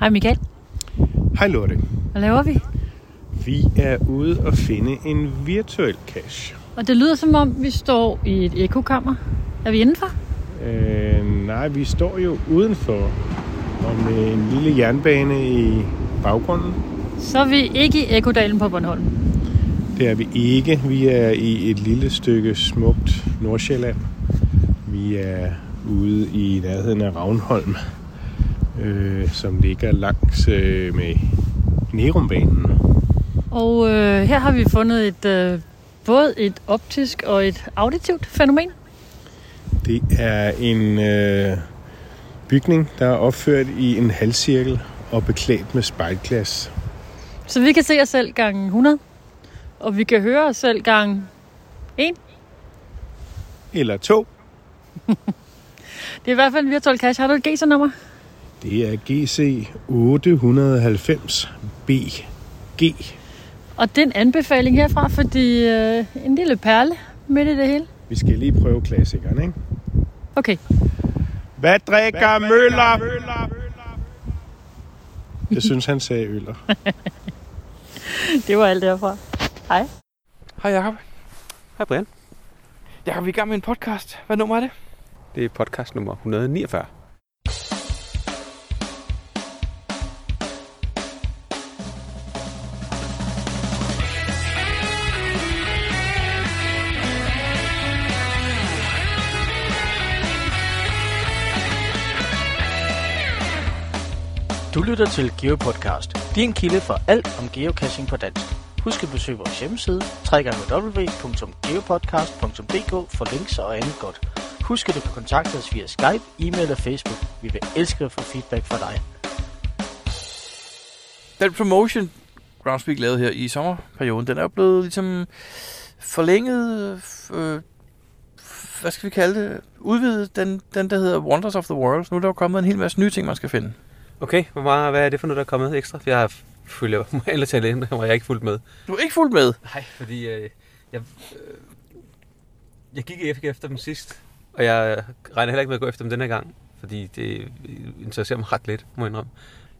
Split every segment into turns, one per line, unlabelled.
Hej Michael.
Hej Lotte.
Hvad laver vi?
Vi er ude og finde en virtuel cache.
Og det lyder som om, vi står i et ekokammer. Er vi indenfor?
Øh, nej, vi står jo udenfor og med en lille jernbane i baggrunden.
Så er vi ikke i Ekodalen på Bornholm.
Det er vi ikke. Vi er i et lille stykke smukt Nordsjælland. Vi er ude i nærheden af Ravnholm, øh, som ligger langs øh, med Nerumbanen.
Og øh, her har vi fundet et øh, både et optisk og et auditivt fænomen.
Det er en øh, bygning, der er opført i en halvcirkel og beklædt med spejlglas.
Så vi kan se os selv gange 100, og vi kan høre os selv gange 1.
Eller to.
Det er i hvert fald en virtual cache. Har du et GSA-nummer?
Det er GC 890 BG.
Og det er en anbefaling herfra, fordi øh, en lille perle midt i det hele.
Vi skal lige prøve klassikeren, ikke?
Okay,
Hvad drikker Møller? Jeg synes, han sagde øller.
det var alt derfra. Hej.
Hej Jacob. Hej Brian. Jacob, vi er i gang med en podcast. Hvad nummer er det? Det er podcast nummer 149.
Du lytter til GeoPodcast, din kilde for alt om geocaching på dansk. Husk at besøge vores hjemmeside, www.geopodcast.dk for links og andet godt. Husk at du kan kontakte os via Skype, e-mail og Facebook. Vi vil elske at få feedback fra dig.
Den promotion, Groundspeak lavede her i sommerperioden, den er jo blevet ligesom forlænget, øh, hvad skal vi kalde det, udvidet, den, den der hedder Wonders of the World. Nu er der jo kommet en hel masse nye ting, man skal finde.
Okay, hvor meget, hvad er det for noget, der er kommet ekstra? For jeg har følger må jeg ellers tale ind, hvor jeg ikke fulgt med.
Du er ikke fuldt med.
Nej, fordi øh, jeg, øh, jeg gik ikke efter dem sidst, og jeg regner heller ikke med at gå efter dem denne gang, fordi det interesserer mig ret lidt, må jeg indrømme.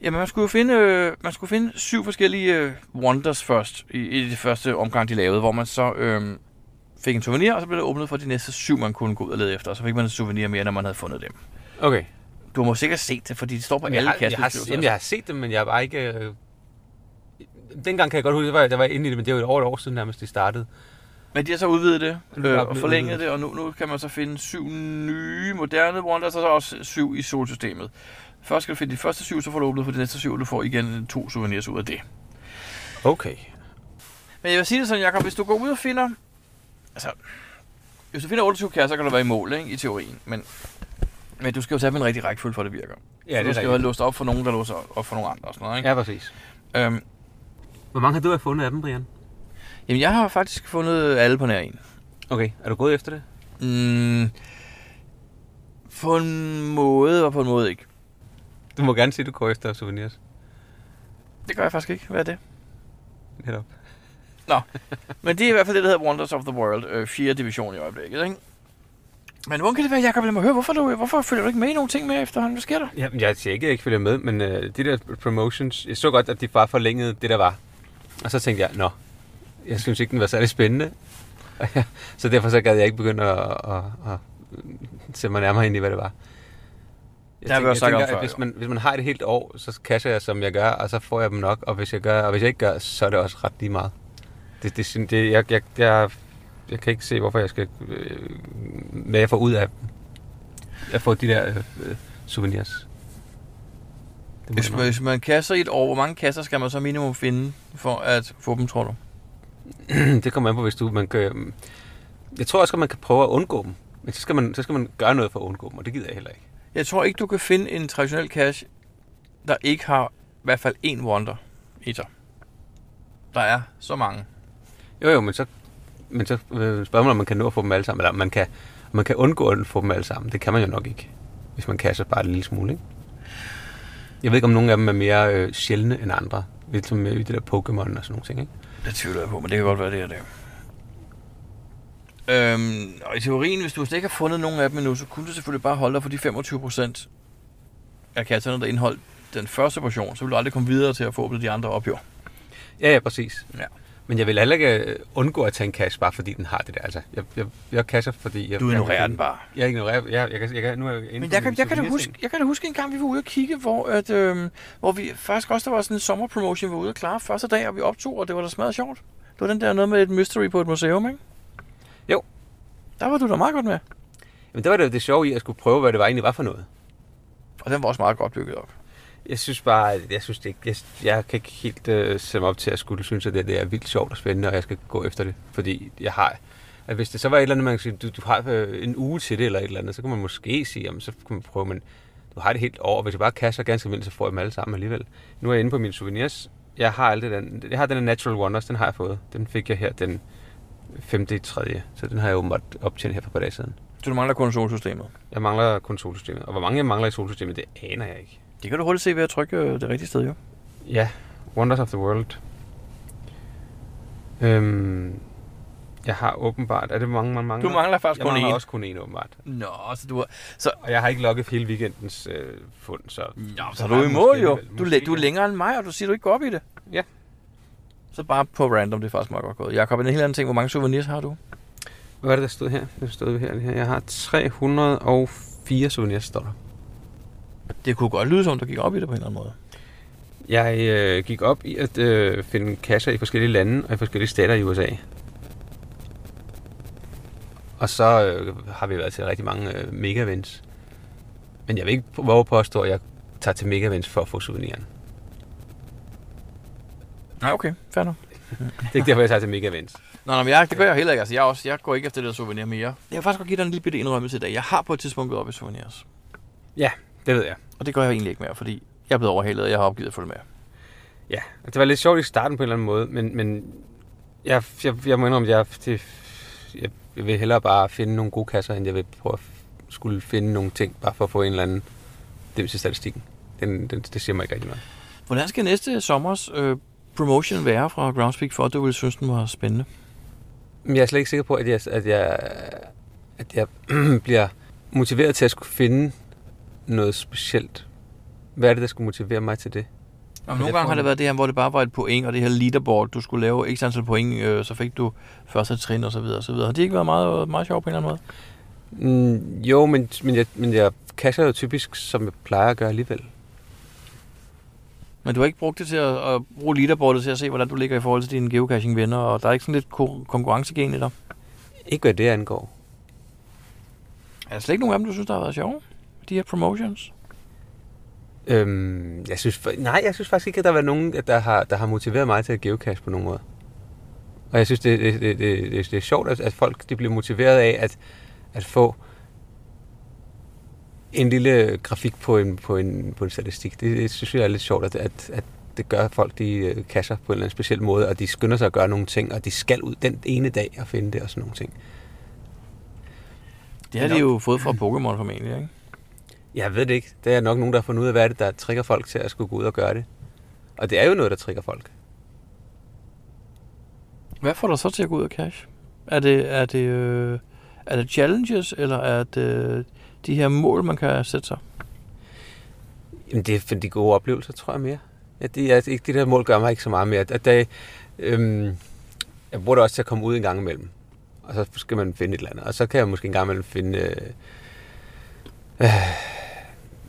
Jamen, man skulle jo finde, øh, man skulle finde syv forskellige øh, wonders først, i, i det første omgang, de lavede, hvor man så øh, fik en souvenir, og så blev det åbnet for de næste syv, man kunne gå ud og lede efter, og så fik man en souvenir mere, når man havde fundet dem.
Okay.
Du må sikkert set det, fordi det står på
Men jeg,
alle
har, jeg, har, jamen, jeg har set dem, men jeg var ikke... Øh, dengang kan jeg godt huske, at jeg var, jeg var inde i det, men det var jo et år, et år siden nærmest, det startede.
Men de har så udvidet det, øh, og forlænget
udvidet.
det, og nu, nu kan man så finde syv nye, moderne wonders, og så også syv i solsystemet. Først skal du finde de første syv, så får du åbnet for de næste syv, og du får igen to souvenirs ud af det.
Okay.
Men jeg vil sige det sådan, Jacob, hvis du går ud og finder... Altså, hvis du finder 28 kasser, kan du være i mål, ikke? I teorien. Men, men du skal jo tage en rigtig rækkefølge, for at det virker.
Ja,
du skal jo have låst op for nogen, der låser op for nogle andre og sådan noget, ikke?
Ja, præcis.
Øhm,
Hvor mange har du fundet af dem, Brian?
jamen, jeg har faktisk fundet alle på nær en.
Okay, er du gået efter det?
Mm, på en måde, og på en måde ikke.
Du må gerne sige, at du går efter souvenirs.
Det gør jeg faktisk ikke. Hvad er det?
Netop.
Men det er i hvert fald det, der hedder Wonders of the World, øh, 4. division i øjeblikket, ikke? Men hvordan kan det være, Jacob? Lad mig høre, hvorfor, du, hvorfor følger du ikke med i nogle ting mere efterhånden? Hvad sker der?
Ja, jeg siger ikke, at jeg ikke følger med, men øh, de der promotions, jeg så godt, at de bare forlængede det, der var. Og så tænkte jeg, nå, jeg synes ikke, den var særlig spændende. så derfor så gad jeg ikke begynde at, at, at, at se mig nærmere ind i, hvad det var. Jeg
Det også snakket om
at
før,
hvis man, hvis man har et helt år, så casher jeg, som jeg gør, og så får jeg dem nok. Og hvis jeg, gør, og hvis jeg ikke gør, så er det også ret lige meget. Det, det, det, jeg, jeg, jeg, jeg kan ikke se, hvorfor jeg skal... Øh, hvad jeg får ud af. Jeg får de der øh, øh, souvenirs.
Hvis, hvis man kasser i et år, hvor mange kasser skal man så minimum finde for at få dem, tror du?
det kommer an på, hvis du... Man kan, jeg tror også, at man kan prøve at undgå dem. Men så skal, man, så skal man gøre noget for at undgå dem, og det gider jeg heller ikke.
Jeg tror ikke, du kan finde en traditionel cache, der ikke har i hvert fald én wonder i sig. Der er så mange.
Jo, jo, men så, men så øh, spørger man, om man kan nå at få dem alle sammen. Eller man kan, man kan undgå at få dem alle sammen. Det kan man jo nok ikke, hvis man casher bare en lille smule, ikke? Jeg ved ikke, om nogle af dem er mere øh, sjældne end andre. Lidt som øh, i det der Pokémon og sådan nogle ting, ikke?
Det tvivler jeg på, men det kan godt være det er det. Øhm, og i teorien, hvis du slet ikke har fundet nogen af dem endnu, så kunne du selvfølgelig bare holde dig for de 25 procent af kasserne, der indeholdt den første portion, så vil du aldrig komme videre til at få åbnet de andre op, jo.
Ja, ja, præcis.
Ja.
Men jeg vil heller ikke øh, undgå at tage en cash, bare fordi den har det der. Altså, jeg, jeg, jeg casher, fordi... Jeg,
Du ignorerer
jeg,
den bare.
Jeg ignorerer jeg, jeg, kan, jeg kan, nu er jeg
Men jeg kan, jeg, kan da huske, jeg kan da huske en gang, vi var ude og kigge, hvor, at, øh, hvor vi faktisk også, der var sådan en sommerpromotion, vi var ude og klare første dag, og vi optog, og det var da smadret sjovt. Det var den der noget med et mystery på et museum, ikke?
Jo.
Der var du da meget godt med.
Men det var det, det sjove i at skulle prøve, hvad det var egentlig var for noget.
Og den var også meget godt bygget op.
Jeg synes bare, jeg synes det ikke, jeg, jeg kan ikke helt øh, sætte mig op til at skulle synes, at det, det er vildt sjovt og spændende, og jeg skal gå efter det. Fordi jeg har, at hvis det så var et eller andet, man kan sige, du, du har øh, en uge til det eller et eller andet, så kan man måske sige, jamen så kan man prøve, men du har det helt og hvis jeg bare kaster ganske vildt, så får jeg dem alle sammen alligevel. Nu er jeg inde på mine souvenirs. Jeg har alt det den, jeg har den Natural Wonders, den har jeg fået. Den fik jeg her den 5. i 3. Så den har jeg åbenbart optjent her for et par dage siden.
Så du mangler kun solsystemet.
Jeg mangler kun solsystemet. Og hvor mange jeg mangler i solsystemet, det aner jeg ikke.
Det kan du hurtigt se ved at trykke øh, det rigtige sted, jo.
Ja, Wonders of the World. Øhm, jeg har åbenbart... Er det mange, man mangler?
Du mangler faktisk
jeg
kun
mangler
én.
også kun én, åbenbart.
Nå, så du har...
Og jeg har ikke logget hele weekendens øh, fund, så...
Ja, så
så
er du i
jeg
mål, jo. Du,
Måske,
er, du er længere end mig, og du siger, du ikke går op i det.
Ja.
Så bare på random, det er faktisk meget godt gået. Jakob, en helt anden ting. Hvor mange souvenirs har du?
Hvad er det, der stod her? Det stod her. her. Jeg har 304 souvenirs, står der.
Det kunne godt lyde som, du gik op i det på en eller anden måde.
Jeg øh, gik op i at øh, finde kasser i forskellige lande og i forskellige stater i USA. Og så øh, har vi været til rigtig mange øh, mega-events. Men jeg vil ikke våge påstå, at jeg tager til mega-events for at få souveniren.
Nej, okay. Fair nok.
Det er ikke derfor, jeg tager til mega-events.
Nå, nå, men jeg, det gør jeg heller ikke. Altså, jeg, også, jeg går ikke efter det der souvenir mere. Jeg vil faktisk godt give dig en lille bitte indrømmelse i dag. Jeg har på et tidspunkt gået op i souvenirs.
Det ved jeg.
Og det gør jeg egentlig ikke mere, fordi jeg er blevet overhalet, og jeg har opgivet at følge med.
Ja, det var lidt sjovt i starten på en eller anden måde, men, men jeg, jeg, jeg må indrømme, at jeg, det, jeg, jeg vil hellere bare finde nogle gode kasser, end jeg vil prøve at skulle finde nogle ting, bare for at få en eller anden dims i statistikken. Den, den, det siger mig ikke rigtig meget.
Hvordan skal næste sommers øh, promotion være fra Groundspeak, for at du ville synes, den var spændende?
Men jeg er slet ikke sikker på, at jeg, at jeg, at jeg bliver motiveret til at skulle finde noget specielt. Hvad er det, der skulle motivere mig til det?
Jamen, nogle gange har det været det her, hvor det bare var et point, og det her leaderboard, du skulle lave x antal point, øh, så fik du første trin og så videre og så videre. Har det ikke været meget, meget sjovt på en eller anden måde?
Mm, jo, men, men, jeg, men jeg casher jo typisk, som jeg plejer at gøre alligevel.
Men du har ikke brugt det til at, at bruge leaderboardet til at se, hvordan du ligger i forhold til dine geocaching-venner, og der er ikke sådan lidt ko- konkurrencegen i dig?
Ikke hvad det angår.
Er der slet ikke nogen af dem, du synes, der har været sjove? De her promotions?
Øhm, jeg synes, nej, jeg synes faktisk ikke, at der har været nogen, der har, der har motiveret mig til at geocache på nogen måde. Og jeg synes, det, det, det, det, det, det er sjovt, at, at folk de bliver motiveret af at, at få en lille grafik på en, på en, på en statistik. Det, det synes jeg er lidt sjovt, at, at, at det gør at folk, de øh, kasser på en eller anden speciel måde, og de skynder sig at gøre nogle ting, og de skal ud den ene dag og finde det og sådan nogle ting.
Det har de jo fået fra Pokémon formentlig, ikke?
Jeg ved det ikke. Det er nok nogen, der har fundet ud af, hvad det, der trigger folk til at skulle gå ud og gøre det. Og det er jo noget, der trigger folk.
Hvad får dig så til at gå ud og cash? Er det, er det, øh, er det challenges, eller er det øh, de her mål, man kan sætte sig?
Jamen, det er for de gode oplevelser, tror jeg mere. Ja, det er, ikke, det der mål gør mig ikke så meget mere. At det, øhm, jeg bruger det også til at komme ud en gang imellem. Og så skal man finde et eller andet. Og så kan jeg måske en gang imellem finde... Øh, øh,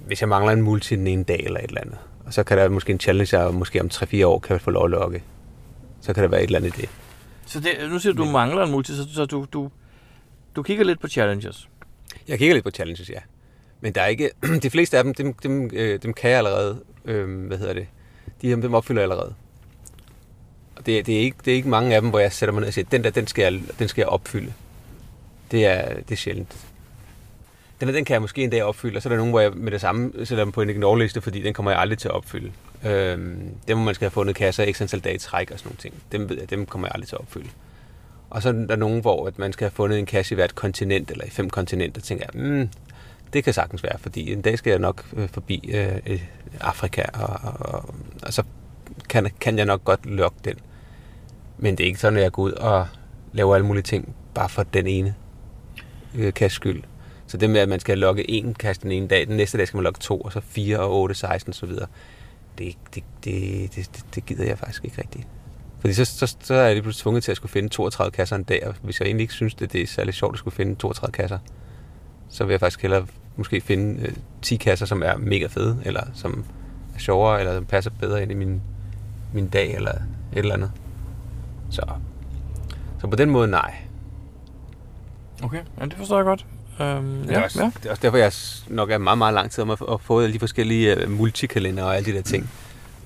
hvis jeg mangler en multi den ene dag eller et eller andet. Og så kan der måske en challenge, jeg måske om 3-4 år kan jeg få lov at logge. Så kan der være et eller andet i det.
Så det, nu siger du, du mangler en multi, så, så du, du, du kigger lidt på challenges.
Jeg kigger lidt på challenges, ja. Men der er ikke... De fleste af dem, dem, dem, øh, dem kan jeg allerede... Øh, hvad hedder det? De dem, dem opfylder jeg allerede. Og det, det, er ikke, det er ikke mange af dem, hvor jeg sætter mig ned og siger, den der, den skal jeg, den skal jeg opfylde. Det er, det er sjældent. Den den kan jeg måske en dag opfylde, og så er der nogen, hvor jeg med det samme sætter dem på en ignore-liste, fordi den kommer jeg aldrig til at opfylde. Øhm, dem, hvor man skal have fundet kasser, ikke antal dage i træk og sådan nogle ting. Dem ved jeg, dem kommer jeg aldrig til at opfylde. Og så er der nogen, hvor at man skal have fundet en kasse i hvert kontinent, eller i fem kontinenter, tænker jeg, mm, det kan sagtens være, fordi en dag skal jeg nok øh, forbi øh, øh Afrika, Afrika, og, og, og så kan, kan jeg nok godt lukke den. Men det er ikke sådan, at jeg går ud og laver alle mulige ting, bare for den ene øh, kasse skyld. Så det med, at man skal logge en kast den ene dag, den næste dag skal man logge to, og så fire og otte, 16 og så videre. det, det, det, det, det, det gider jeg faktisk ikke rigtigt. Fordi så, så, så er jeg lige pludselig tvunget til at skulle finde 32 kasser en dag, og hvis jeg egentlig ikke synes, det, det er særlig sjovt at skulle finde 32 kasser, så vil jeg faktisk hellere måske finde øh, 10 kasser, som er mega fede, eller som er sjovere, eller som passer bedre ind i min, min dag, eller et eller andet. Så, så på den måde, nej.
Okay, ja, det forstår jeg godt. Øhm,
Det er,
ja,
også,
ja.
det er også derfor, jeg nok er meget, meget lang tid om at, at få alle de forskellige uh, multikalender og alle de der ting.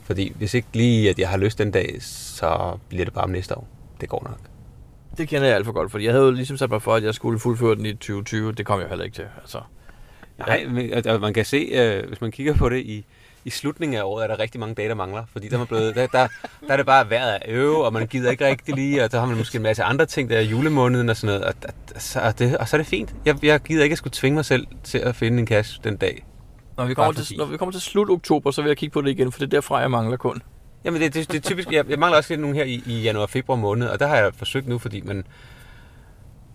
Fordi hvis ikke lige, at jeg har lyst den dag, så bliver det bare om næste år. Det går nok.
Det kender jeg alt for godt, fordi jeg havde jo ligesom sat mig for, at jeg skulle fuldføre den i 2020. Det kom jeg heller ikke til. Altså,
Nej, men, og- man kan se, uh, hvis man kigger på det i, i slutningen af året, er der rigtig mange dage, der mangler. Fordi der er, blevet, der, der, der er det bare vejret af øve, og man gider ikke rigtig lige, og så har man måske en masse andre ting, der er julemåneden og sådan noget. Og, og, så, og, det, og så er det fint. Jeg, jeg gider ikke at skulle tvinge mig selv til at finde en cash den dag.
når, vi kommer til, når vi kommer til slut oktober, så vil jeg kigge på det igen, for det er derfra, jeg mangler kun.
Jamen det, det, det er typisk, jeg, jeg mangler også lidt nogle her i, i januar og februar måned, og der har jeg forsøgt nu, fordi man,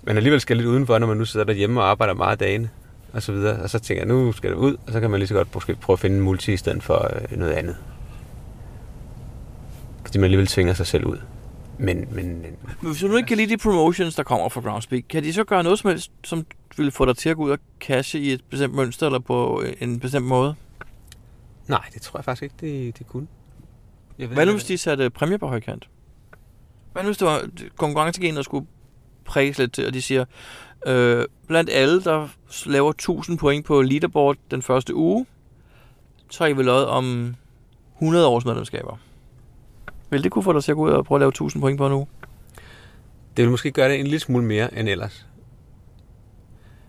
man alligevel skal lidt udenfor, når man nu sidder derhjemme og arbejder meget af dagen, og så videre. Og så tænker jeg, nu skal det ud, og så kan man lige så godt måske prøve at finde en multi i stedet for øh, noget andet. Fordi man alligevel tvinger sig selv ud. Men, men, men
Men hvis du nu ikke kan lide de promotions, der kommer fra Groundspeak, kan de så gøre noget som helst, som vil få dig til at gå ud og cashe i et bestemt mønster, eller på en bestemt måde?
nej, det tror jeg faktisk ikke, det, det kunne. Jeg ved
Hvad nu, hvis de satte præmier på højkant? Hvad nu, hvis det var konkurrencegen, der skulle præges lidt til, og de siger, øh, blandt alle, der laver 1000 point på leaderboard den første uge, trækker vi lod om 100 års medlemskaber. Vil det kunne få dig til at gå ud og prøve at lave 1000 point på en uge?
Det vil måske gøre det en lille smule mere end ellers.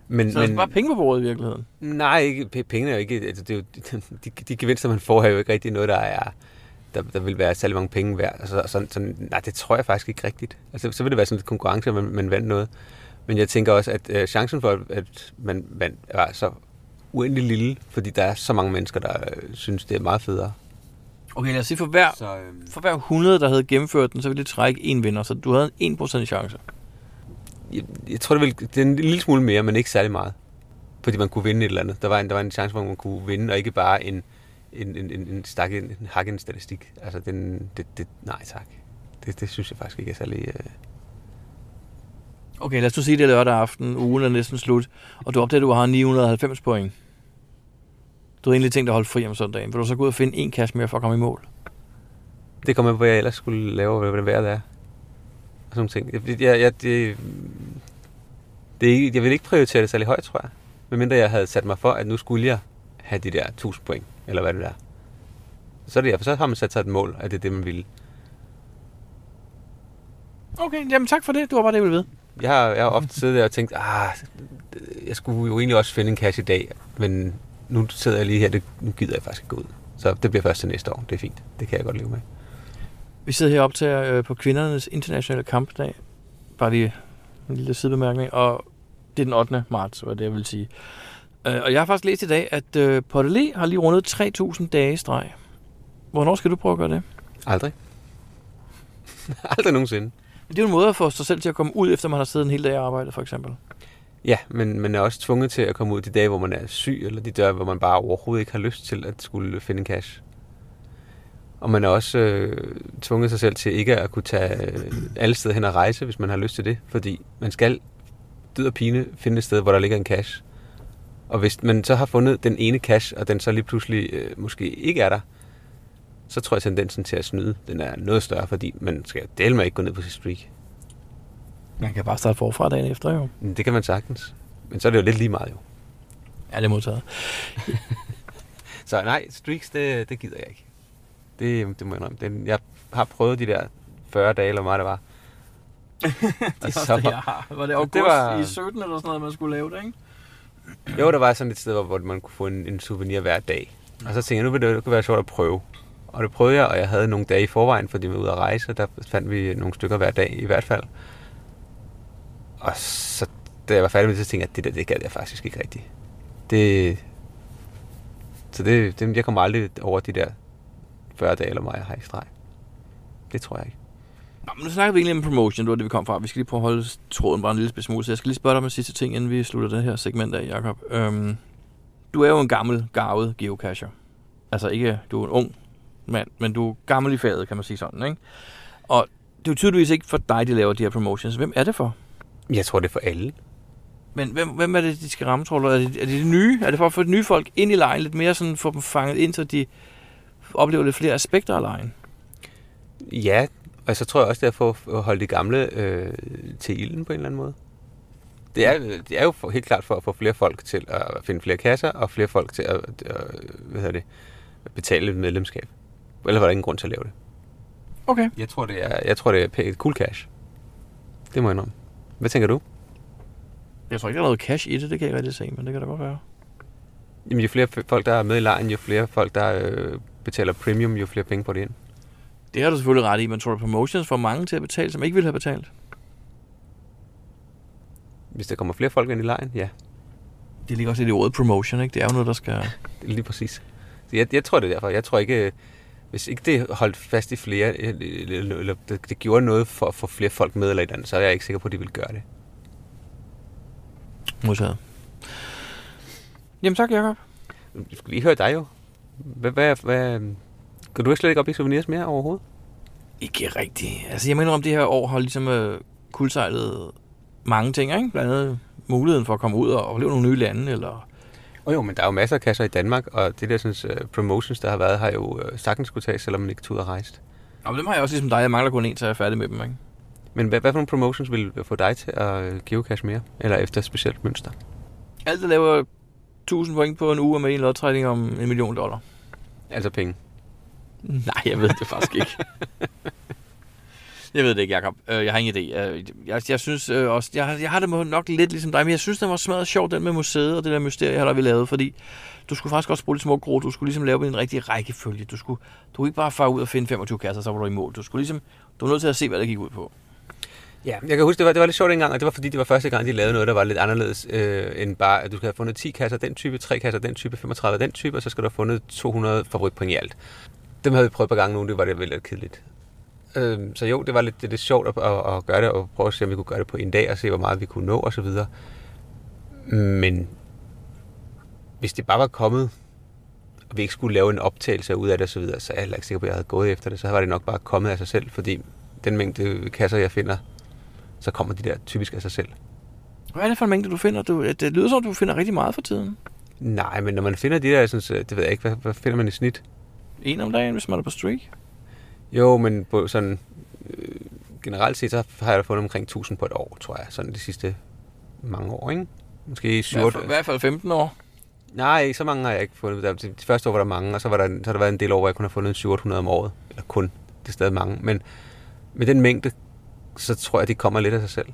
Men,
Så er der bare penge på bordet i virkeligheden.
Nej, ikke, pengene er jo ikke... Altså, det er jo, de, de gevinster, man får, er jo ikke rigtig noget, der er der, der vil være særlig mange penge værd. Altså, sådan, sådan, nej, det tror jeg faktisk ikke rigtigt. Altså, så vil det være sådan lidt konkurrence, at man, man vandt noget. Men jeg tænker også, at øh, chancen for, at, man vandt, er så uendelig lille, fordi der er så mange mennesker, der øh, synes, det er meget federe.
Okay, lad os sige, for hver,
Så, øh,
for hver 100, der havde gennemført den, så ville de trække en vinder, så du havde en 1% chance.
jeg, jeg tror, det, vil, det er en lille smule mere, men ikke særlig meget. Fordi man kunne vinde et eller andet. Der var en, der var en chance, hvor man kunne vinde, og ikke bare en, en, en, en, en, stak, en, en hak en statistik. Altså, den, det, det, nej tak. Det, det synes jeg faktisk ikke er særlig... Øh...
Okay, lad os nu sige, det er lørdag aften, ugen er næsten slut, og du opdager, at du har 990 point. Du havde egentlig tænkt at holde fri om søndagen. Vil du så gå ud og finde en kasse mere for at komme i mål?
Det kommer med, hvad jeg ellers skulle lave, hvad vejret er. Og sådan ting. Jeg, jeg, jeg, det, det er ikke, jeg vil ikke prioritere det særlig højt, tror jeg. Medmindre jeg havde sat mig for, at nu skulle jeg have de der 1000 point, eller hvad det er. Så er det, for så har man sat sig et mål, at det er det, man ville.
Okay, jamen tak for det. Du var bare det, jeg ville vide.
Jeg har, jeg har ofte siddet der og tænkt, ah, jeg skulle jo egentlig også finde en cash i dag, men nu sidder jeg lige her, det, nu gider jeg faktisk ikke gå ud. Så det bliver først til næste år. Det er fint. Det kan jeg godt leve med.
Vi sidder heroppe til øh, på kvindernes internationale kampdag. Bare lige en lille sidebemærkning. Og det er den 8. marts, hvad det jeg vil sige. Øh, og jeg har faktisk læst i dag, at øh, Portelé har lige rundet 3.000 dage i streg. Hvornår skal du prøve at gøre det?
Aldrig. Aldrig nogensinde.
Det er jo en måde at få sig selv til at komme ud, efter man har siddet en hel dag og arbejdet, for eksempel.
Ja, men man er også tvunget til at komme ud de dage, hvor man er syg, eller de dage, hvor man bare overhovedet ikke har lyst til at skulle finde cash. Og man er også øh, tvunget sig selv til ikke at kunne tage øh, alle steder hen og rejse, hvis man har lyst til det. Fordi man skal død og pine finde et sted, hvor der ligger en cash. Og hvis man så har fundet den ene cash, og den så lige pludselig øh, måske ikke er der, så tror jeg, at tendensen til at snyde, den er noget større, fordi man skal dele med ikke gå ned på sit streak.
Man kan bare starte forfra dagen efter, jo.
Men Det kan man sagtens. Men så er det jo lidt lige meget jo.
Ja, det er modtaget.
Så nej, streaks, det, det gider jeg ikke. Det, det må jeg indrømme. Den, jeg har prøvet de der 40 dage, eller hvor meget det var. og så,
har. Var det
august var-
i 17 eller sådan noget, man skulle lave det, ikke?
Jo, der var sådan et sted, hvor, man kunne få en, en souvenir hver dag. Og så tænkte jeg, nu vil det, det kunne være sjovt at prøve. Og det prøvede jeg, og jeg havde nogle dage i forvejen, fordi vi var ude at rejse, og der fandt vi nogle stykker hver dag i hvert fald. Og så, da jeg var færdig med det, så tænkte jeg, at det der, det gad jeg faktisk ikke rigtigt. Det, så det, det, jeg kommer aldrig over de der 40 dage eller mig, jeg har i streg. Det tror jeg ikke.
Nå, men nu snakker vi egentlig om promotion, det var det, vi kom fra. Vi skal lige prøve at holde tråden bare en lille smule, så jeg skal lige spørge dig om en sidste ting, inden vi slutter det her segment af, Jacob. Øhm, du er jo en gammel, garvet geocacher. Altså ikke, du er en ung, mand, men du er gammel i faget, kan man sige sådan, ikke? Og det er jo tydeligvis ikke for dig, de laver de her promotions. Hvem er det for?
Jeg tror, det er for alle.
Men hvem, hvem er det, de skal ramme, tror du? Er det, er det de nye? Er det for at få de nye folk ind i lejen lidt mere, sådan få dem fanget ind, så de oplever lidt flere aspekter af lejen?
Ja, og så tror jeg også, det er for at holde de gamle øh, til ilden på en eller anden måde. Det er, det er jo for, helt klart for at få flere folk til at finde flere kasser, og flere folk til at, at hvad hedder det, betale et medlemskab. Ellers var der ingen grund til at lave det.
Okay.
Jeg tror, det er, jeg tror, det er cool cash. Det må jeg indrømme. Hvad tænker du?
Jeg tror ikke, der er noget cash i det, det kan jeg ikke rigtig se, men det kan da godt være.
Jamen, jo flere folk, der er med i lejen, jo flere folk, der øh, betaler premium, jo flere penge får det ind.
Det har du selvfølgelig ret i, men tror du, promotions får mange til at betale, som ikke ville have betalt?
Hvis der kommer flere folk ind i lejen, ja.
Det ligger også i ordet promotion, ikke? Det er jo noget, der skal...
Det lige præcis. Jeg, jeg tror, det er derfor. Jeg tror ikke, hvis ikke det holdt fast i flere, eller, det, det gjorde noget for at få flere folk med eller et andet, så er jeg ikke sikker på, at de vil gøre det.
Modtaget. Jamen tak, Jacob.
Jeg skulle lige høre dig jo. Hvad, hvad, hvad, går du ikke slet ikke op i souvenirs mere overhovedet?
Ikke rigtigt. Altså, jeg mener om det her år har ligesom øh, kuldsejlet mange ting, ikke? Blandt andet muligheden for at komme ud og opleve nogle nye lande, eller...
Oh, jo, men der er jo masser af kasser i Danmark, og det der sådan, uh, promotions, der har været, har jo uh, sagtens skulle tage, selvom man ikke tog ud og rejst.
Og dem har jeg også ligesom dig. Jeg mangler kun en, så jeg er færdig med dem, ikke?
Men hvad, hvad for nogle promotions vil få dig til at uh, geocache mere? Eller efter et specielt mønster?
Alt, der laver 1000 point på en uge med en lodtrækning om en million dollar.
Altså penge.
Nej, jeg ved det faktisk ikke. jeg ved det ikke, Jacob. Øh, jeg har ingen idé. Øh, jeg, jeg synes øh, også, jeg, jeg har det nok lidt ligesom dig, men jeg synes, den var smadret sjov, den med museet og det der mysterie, der vi lavede, fordi du skulle faktisk også bruge lidt små grå. Du skulle ligesom lave en rigtig rækkefølge. Du skulle, du skulle ikke bare fare ud og finde 25 kasser, så var du i mål. Du skulle ligesom, du var nødt til at se, hvad der gik ud på.
Ja, jeg kan huske, det var, det var lidt sjovt engang, og det var fordi, det var første gang, de lavede noget, der var lidt anderledes øh, end bare, at du skal have fundet 10 kasser den type, 3 kasser den type, 35 den type, og så skal du have fundet 200 favoritpoint i alt. Dem havde vi prøvet et par gange nu, det var det lidt kedeligt. Øh, så jo, det var lidt, det lidt sjovt at, at, at, gøre det, og prøve at se, om vi kunne gøre det på en dag, og se, hvor meget vi kunne nå, og så videre. Men hvis det bare var kommet, og vi ikke skulle lave en optagelse ud af det, og så videre, så er jeg heller ikke sikker på, at jeg havde gået efter det. Så var det nok bare kommet af sig selv, fordi den mængde kasser, jeg finder, så kommer de der typisk af sig selv.
Hvad er det for en mængde, du finder? Du, det lyder som, du finder rigtig meget for tiden.
Nej, men når man finder de der, jeg synes, det ved jeg ikke, hvad, hvad finder man i snit?
En om dagen, hvis man er på streak.
Jo, men på sådan, øh, generelt set, så har jeg fundet omkring 1000 på et år, tror jeg, sådan de sidste mange år, ikke? Måske
I
7
hvert, fald, I hvert fald 15 år.
Nej, så mange har jeg ikke fundet. Der, de første år var der mange, og så, var der, så har der været en del år, hvor jeg kun har fundet 700 om året. Eller kun. Det er stadig mange. Men med den mængde, så tror jeg, det kommer lidt af sig selv.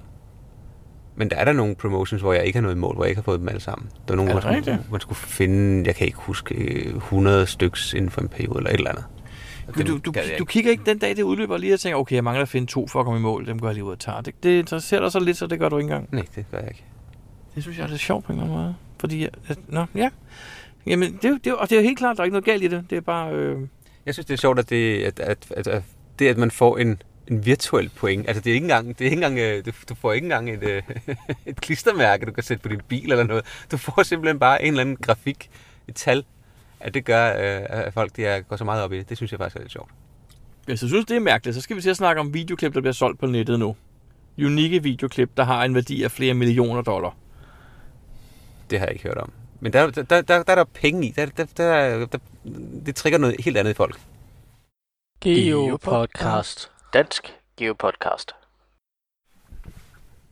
Men der er der nogle promotions, hvor jeg ikke har noget mål, hvor jeg ikke har fået dem alle sammen. Der er nogle,
Er
man, skulle, man skulle finde, jeg kan ikke huske, øh, 100 styks inden for en periode, eller et eller andet. Dem
du, du, du kigger ikke den dag, det udløber lige og tænker, okay, jeg mangler at finde to for at komme i mål. Dem går jeg lige ud og tager. Det, det interesserer dig så lidt, så det gør du ikke engang.
Nej, det gør jeg ikke.
Det synes jeg er lidt sjovt på en eller anden måde. Fordi, at, nå, ja. Jamen, det, er det, og det er jo helt klart, der er ikke noget galt i det. Det er bare... Øh,
Jeg synes, det er sjovt, at det, at, at, at, at, det, at man får en, en virtuel point. Altså, det er ikke engang, det er ikke engang øh, du, du får ikke engang et, øh, et klistermærke, du kan sætte på din bil eller noget. Du får simpelthen bare en eller anden grafik, et tal, at det gør, øh, at folk de er, går så meget op i det. Det synes jeg faktisk er lidt sjovt.
hvis du synes, det er mærkeligt, så skal vi til at snakke om videoklip, der bliver solgt på nettet nu. Unikke videoklip, der har en værdi af flere millioner dollar.
Det har jeg ikke hørt om. Men der, der, der, der, der er der penge i. Der, der, der, der, det trigger noget helt andet i folk.
Geopodcast. Dansk Geopodcast.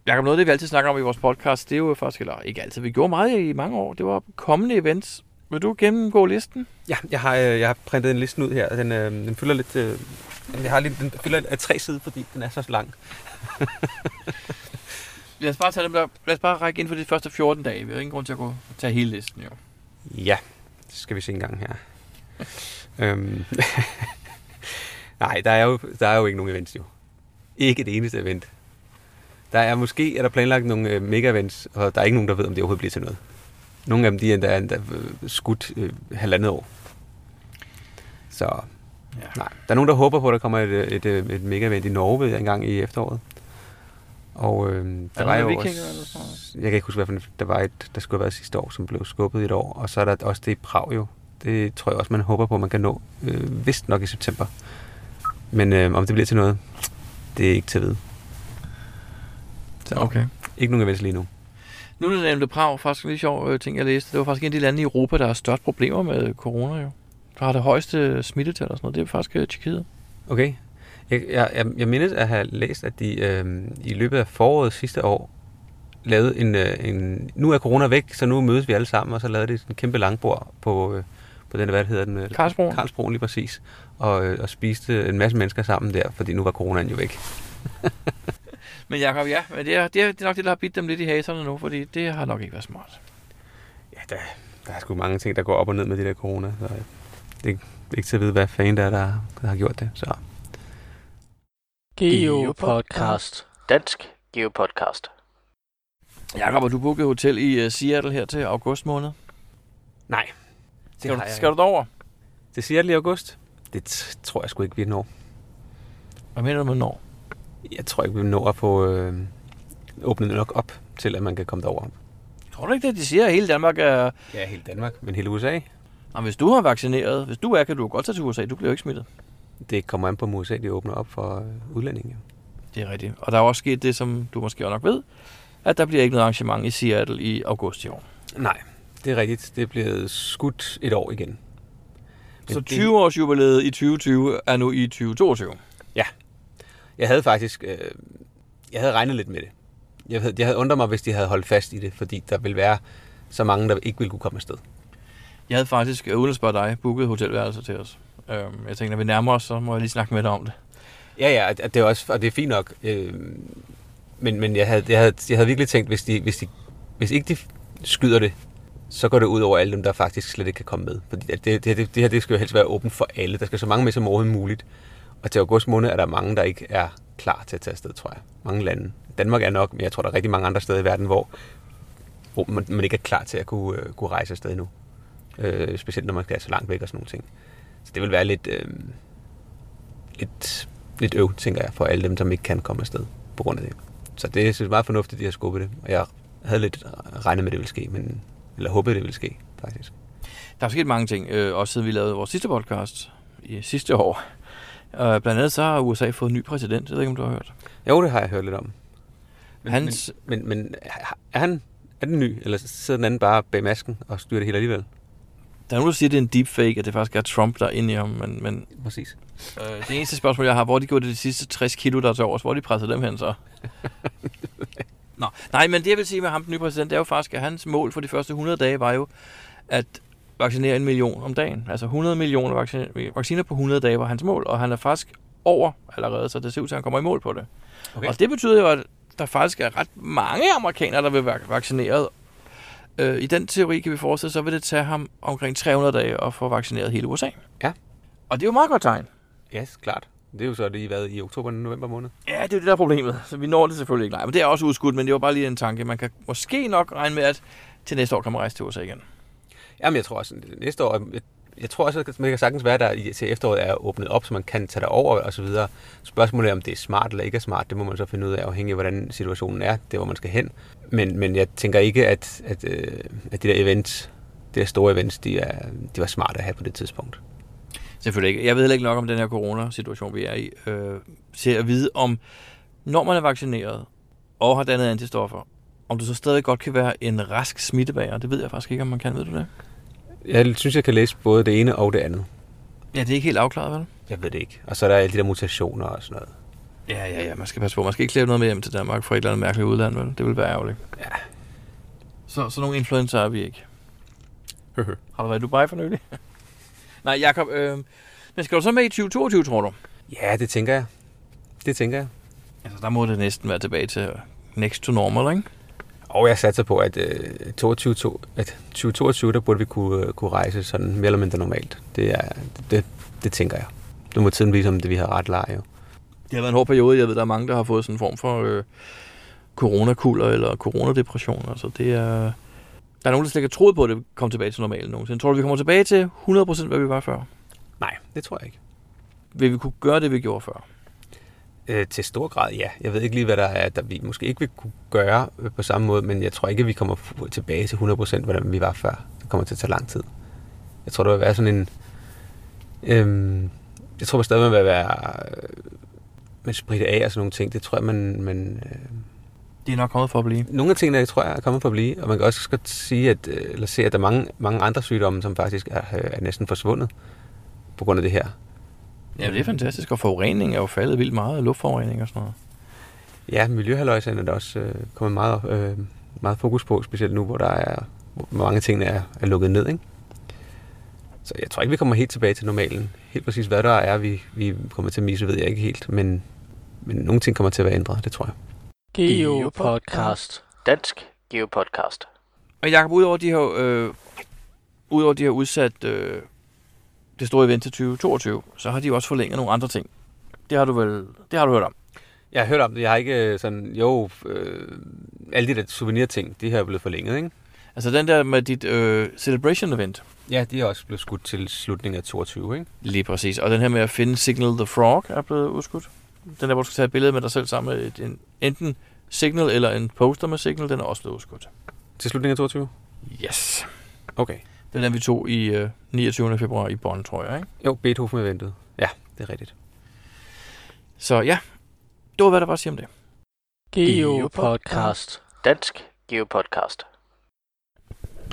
Jakob, noget af det, vi altid snakker om i vores podcast, det er jo faktisk, eller ikke altid, vi gjorde meget i mange år, det var kommende events. Vil du gennemgå listen?
Ja, jeg har, øh, jeg har printet en liste ud her. Den, øh, den fylder lidt... Øh, jeg har lige, den fylder af tre sider, fordi den er så lang.
Lad os bare tage dem der. Lad os bare række ind for de første 14 dage. Vi har ingen grund til at gå og tage hele listen, jo.
Ja, det skal vi se en gang her. øhm. Nej, der er, jo, der er jo ikke nogen events jo. Ikke et eneste event. Der er måske er der planlagt nogle øh, mega-events, og der er ikke nogen, der ved, om det overhovedet bliver til noget. Nogle af dem, de er endda, endda øh, skudt øh, halvandet år. Så
Ja.
nej, der er nogen, der håber på, at der kommer et, øh, et, et, et mega-event i Norge en gang i efteråret. Og øh, der
der
var jo også, jeg kan ikke huske, hvad der var et, der skulle have været sidste år, som blev skubbet i et år. Og så er der også det i Prag jo, Det tror jeg også, man håber på, at man kan nå, øh, vist nok i september. Men øh, om det bliver til noget, det er ikke til at vide. Så
Okay.
ikke nogen events lige nu.
Nu er det nemlig Prag, faktisk en lige sjov øh, ting, jeg læste. Det var faktisk en af de lande i Europa, der har størst problemer med corona jo. Der har det højeste smittetal og sådan noget. Det er faktisk øh, Tjekkiet.
Okay. Jeg, jeg, jeg, mindes at have læst, at de øh, i løbet af foråret sidste år lavede en, øh, en... Nu er corona væk, så nu mødes vi alle sammen, og så lavede de sådan en kæmpe langbord på, øh, på den, hvad hedder den? øh,
Karlsbroen.
Karlsbroen lige præcis. Og, øh, og spiste en masse mennesker sammen der, fordi nu var coronaen jo væk.
Men Jacob, ja, men det er, det, er, det er nok det, der har bidt dem lidt i haserne nu, fordi det har nok ikke været smart.
Ja, der, der er sgu mange ting, der går op og ned med det der corona. Så øh, det, er- det er ikke til at vide, hvad fanden der er, der, der har gjort det. Så
Geopodcast. Dansk Geopodcast.
Jacob, har du booket hotel i uh, Seattle her til august måned?
nej.
Skal, du, skal du derover?
Det siger det i august? Det tror jeg sgu ikke, vi når.
Hvad mener du med når?
Jeg tror ikke, vi når at få øh, åbnet nok op til, at man kan komme derover.
Tror du ikke det, de siger, at hele Danmark er...
Ja, hele Danmark, men hele USA.
Nå, hvis du har vaccineret, hvis du er, kan du godt tage til USA. Du bliver jo ikke smittet.
Det kommer an på, om USA de åbner op for øh, udlændinge.
Det er rigtigt. Og der er også sket det, som du måske også nok ved, at der bliver ikke noget arrangement i Seattle i august i år.
Nej, det er rigtigt. Det er blevet skudt et år igen.
Så
det-
20 års jubilæet i 2020 er nu i 2022.
Jeg havde faktisk... Øh, jeg havde regnet lidt med det. Jeg havde, jeg havde undret mig, hvis de havde holdt fast i det, fordi der ville være så mange, der ikke ville kunne komme afsted.
Jeg havde faktisk, øh, uden at spørge dig, booket hotelværelser til os. Øhm, jeg tænkte, når vi nærmer os, så må jeg lige snakke med dig om det.
Ja, ja, det er også, og det er fint nok. Øh, men men jeg, havde, jeg, havde, jeg havde virkelig tænkt, hvis, de, hvis, de, hvis ikke de skyder det, så går det ud over alle dem, der faktisk slet ikke kan komme med. Fordi det, det, det, det her det skal jo helst være åbent for alle. Der skal så mange med som overhovedet muligt. Og til august måned er der mange, der ikke er klar til at tage afsted, tror jeg. Mange lande. Danmark er nok, men jeg tror, der er rigtig mange andre steder i verden, hvor, hvor man, man ikke er klar til at kunne, øh, kunne rejse afsted nu. Øh, specielt når man skal så langt væk og sådan nogle ting. Så det vil være lidt, øh, lidt, lidt øv, tænker jeg, for alle dem, som ikke kan komme afsted på grund af det. Så det synes jeg er meget fornuftigt, at de har skubbet det. Og jeg havde lidt regnet med, at det ville ske, men, eller håbet, det ville ske, faktisk.
Der er sket mange ting, øh, også siden vi lavede vores sidste podcast i sidste år. Øh, blandt andet så har USA fået en ny præsident, jeg ved ikke, om du har hørt.
Jo, det har jeg hørt lidt om. Men,
Hans-
men, men, men er han er den ny, eller sidder den anden bare bag masken og styrer det hele alligevel?
Der er nogen, der siger, at det er en deepfake, at det faktisk er Trump, der er inde i ham, men, men
Præcis.
øh, det eneste spørgsmål, jeg har, hvor de gjorde det de sidste 60 kilo, der er til overs, hvor de presset dem hen så? Nå, nej, men det jeg vil sige med ham, den nye præsident, det er jo faktisk, at hans mål for de første 100 dage var jo at vaccinere en million om dagen. Altså 100 millioner vacciner, vacciner på 100 dage var hans mål, og han er faktisk over allerede, så det ser ud til, at han kommer i mål på det.
Okay.
Og det betyder jo, at der faktisk er ret mange amerikanere, der vil være vaccineret. Øh, I den teori kan vi forestille, så vil det tage ham omkring 300 dage at få vaccineret hele USA.
Ja.
Og det er jo et meget godt tegn.
Ja, yes, klart. Det er jo så lige været i oktober november måned.
Ja, det er det, der er problemet. Så vi når det selvfølgelig ikke. Nej, men det er også udskudt, men det var bare lige en tanke. Man kan måske nok regne med, at til næste år kan man rejse til USA igen.
Jamen, jeg tror også, at næste år... Jeg, jeg tror også, at man kan sagtens være der til efteråret er åbnet op, så man kan tage over og så videre. Spørgsmålet er, om det er smart eller ikke er smart, det må man så finde ud af, afhængig af, hvordan situationen er, det hvor man skal hen. Men, men jeg tænker ikke, at, at, øh, at de der events, de der store events, de, er, de var smarte at have på det tidspunkt.
Selvfølgelig ikke. Jeg ved heller ikke nok om den her corona-situation, vi er i. Øh, til at vide om, når man er vaccineret og har dannet antistoffer, om du så stadig godt kan være en rask smittebærer. Det ved jeg faktisk ikke, om man kan. Ved du det?
Jeg synes, jeg kan læse både det ene og det andet.
Ja, det er ikke helt afklaret, vel?
Jeg ved det ikke. Og så er der alle de der mutationer og sådan noget.
Ja, ja, ja. Man skal passe på. Man skal ikke slæbe noget med hjem til Danmark fra et eller andet mærkeligt udland, vel? Det vil være ærgerligt.
Ja.
Så, så nogle influencer er vi ikke. har du været i Dubai for nylig? Nej, Jacob. Øh, men skal du så med i 2022, tror du?
Ja, det tænker jeg. Det tænker jeg.
Altså, der må det næsten være tilbage til next to normal, ikke?
Og jeg satser på, at, øh, 22, to- at 2022, der burde vi kunne, øh, kunne rejse sådan mere eller mindre normalt. Det, er, det, det tænker jeg. Nu må tiden vise, om det vi har ret leje. Jo.
Det har været en hård periode. Jeg ved, der er mange, der har fået sådan en form for øh, coronakulder eller coronadepression. Altså, det er... Der er nogen, der slet ikke troet på, at det kommer tilbage til normalen nogensinde. Tror du, vi kommer tilbage til 100% hvad vi var før?
Nej, det tror jeg ikke.
Vil vi kunne gøre det, vi gjorde før?
Øh, til stor grad, ja. Jeg ved ikke lige, hvad der er, der vi måske ikke vil kunne gøre øh, på samme måde, men jeg tror ikke, at vi kommer tilbage til 100% hvordan vi var før. Det kommer til at tage lang tid. Jeg tror, der vil være sådan en... Øhm, jeg tror, man stadig vil være øh, med spritte af og sådan nogle ting. Det tror jeg, man... man øh,
De er nok kommet for at blive.
nogle af tingene, jeg tror jeg, er kommet for at blive. Og man kan også godt sige, at, øh, eller se, at der er mange, mange andre sygdomme, som faktisk er, øh, er næsten forsvundet på grund af det her.
Ja, det er fantastisk. Og forurening er jo faldet vildt meget. Luftforurening og sådan noget.
Ja, miljøhaløjsen er der også øh, kommet meget, øh, meget fokus på, specielt nu, hvor der er hvor mange ting er, er lukket ned. Ikke? Så jeg tror ikke, vi kommer helt tilbage til normalen. Helt præcis, hvad der er, vi, vi kommer til at misse, ved jeg ikke helt. Men, men nogle ting kommer til at være ændret, det tror jeg.
Geopodcast. Dansk Geopodcast.
Og Jacob, udover de her, øh, udover de her udsat øh, det store event til 2022, så har de jo også forlænget nogle andre ting. Det har du vel det har du hørt om.
Jeg har hørt om det. Jeg har ikke øh, sådan... Jo, øh, alle de der souvenir-ting, de her er blevet forlænget, ikke?
Altså den der med dit øh, celebration event.
Ja, de er også blevet skudt til slutningen af 22, ikke?
Lige præcis. Og den her med at finde Signal the Frog er blevet udskudt. Den der, hvor du skal tage et billede med dig selv sammen med et, en, enten Signal eller en poster med Signal, den er også blevet udskudt.
Til slutningen af 22?
Yes.
Okay.
Den er vi tog i øh, 29. februar i Bonn, tror jeg. Ikke?
Jo, Beethoven-eventet. Ja, det er rigtigt.
Så ja, det var, hvad der var at sige om det.
Geopodcast. Dansk Geopodcast.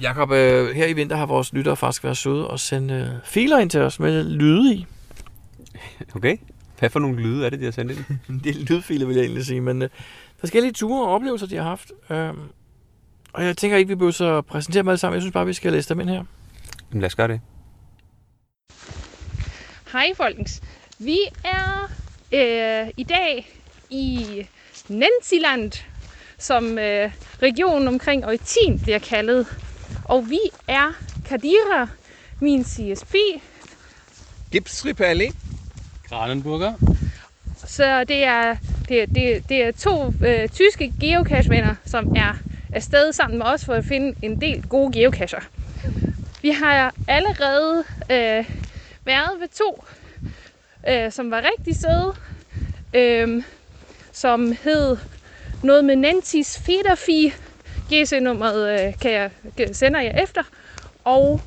Jakob, øh, her i vinter har vores lyttere faktisk været søde og sende øh, filer ind til os med lyde i.
Okay. Hvad for nogle lyde er det, de har sendt ind?
det er lydfiler, vil jeg egentlig sige, men øh, forskellige ture og oplevelser, de har haft. Øh, og jeg tænker ikke, vi behøver så præsentere dem alle sammen. Jeg synes bare, vi skal læse dem ind her.
Jamen, lad os gøre det.
Hej folkens. Vi er øh, i dag i Nensiland, som øh, regionen omkring Eutin bliver kaldet. Og vi er Kadira, min CSP.
Gipsripalli.
Kranenburger.
Så det er, det, det, det er to øh, tyske geocache-venner, som er afsted sammen med os for at finde en del gode geocacher. Vi har allerede øh, været ved to, øh, som var rigtig søde, øh, som hed noget med Nantis Federfi. GC-nummeret øh, kan jeg, sender jeg efter. Og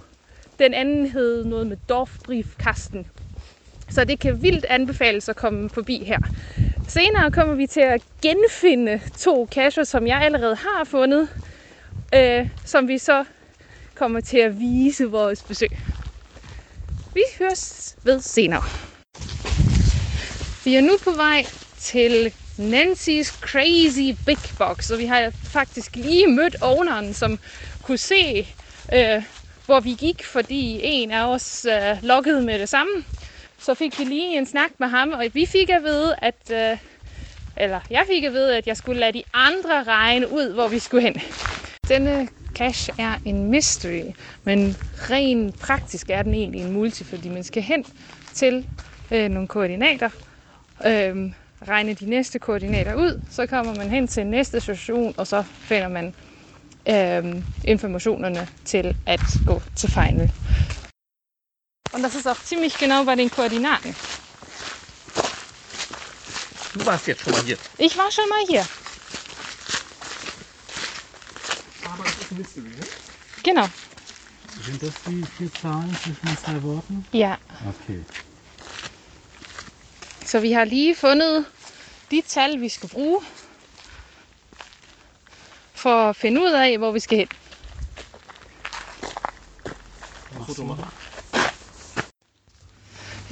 den anden hed noget med Dorfbriefkasten. Så det kan vildt anbefales at komme forbi her. Senere kommer vi til at genfinde to kasser, som jeg allerede har fundet, øh, som vi så kommer til at vise vores besøg. Vi høres ved senere. Vi er nu på vej til Nancy's Crazy Big Box, og vi har faktisk lige mødt owneren, som kunne se, øh, hvor vi gik, fordi en af os øh, loggede med det samme. Så fik vi lige en snak med ham, og vi fik at vide, at, øh, eller jeg fik at vide, at jeg skulle lade de andre regne ud, hvor vi skulle hen. Denne cache er en mystery, men rent praktisk er den egentlig en multi, fordi man skal hen til øh, nogle koordinater, øh, regne de næste koordinater ud, så kommer man hen til næste station, og så finder man øh, informationerne til at gå til final. Und das ist auch ziemlich genau bei den Koordinaten.
Du warst jetzt schon mal hier.
Ich war schon mal hier.
Aber das ist ein Mystery, ne?
Genau.
Sind das die vier Zahlen zwischen den zwei Worten?
Ja.
Okay.
Så vi har lige fundet de tal, vi skal bruge for at finde ud af, hvor vi skal hen.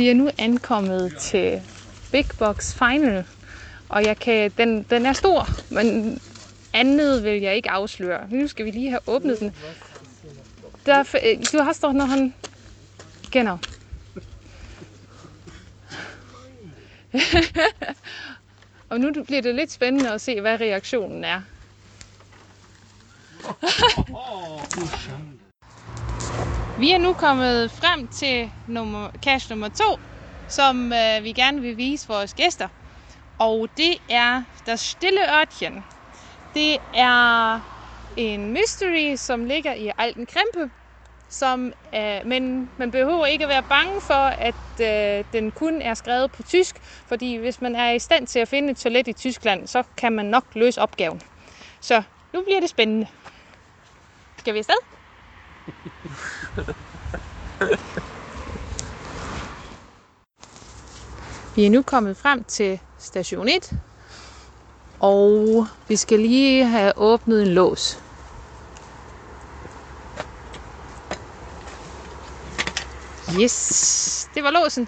Vi er nu ankommet til Big Box Final, og jeg kan, den, den er stor, men andet vil jeg ikke afsløre. Nu skal vi lige have åbnet den. Der, øh, du hast doch noch en... Genau. Og nu bliver det lidt spændende at se, hvad reaktionen er. Vi er nu kommet frem til nummer, cache nummer to, som øh, vi gerne vil vise vores gæster. Og det er Der Stille Ørtjen. Det er en mystery, som ligger i Alten Krempe, som, øh, men man behøver ikke at være bange for, at øh, den kun er skrevet på tysk, fordi hvis man er i stand til at finde et toilet i Tyskland, så kan man nok løse opgaven. Så nu bliver det spændende. Skal vi afsted? Vi er nu kommet frem til station 1, og vi skal lige have åbnet en lås. Yes, det var låsen.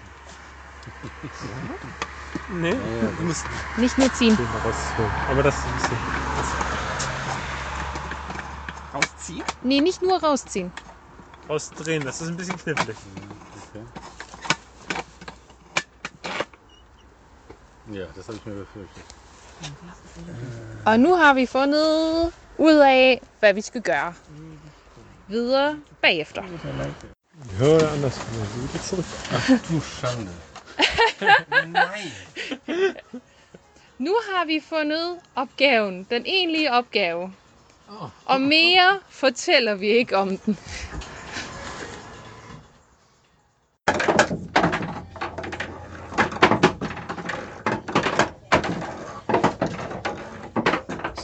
Nee, du musst
Nicht nur ziehen.
den rausholen. Aber das ist ein bisschen... Rausziehen?
Nee, nicht nur rausziehen.
Rausdrehen, das ist ein bisschen knifflig.
Ja, das habe ich mir befürchtet.
Og nu har vi fundet ud af, hvad vi skal gøre. Videre bagefter.
Höre anders. Wieder zurück.
Du Schande.
Nu har vi fundet opgaven, den egentlige opgave. Og mere fortæller vi ikke om den.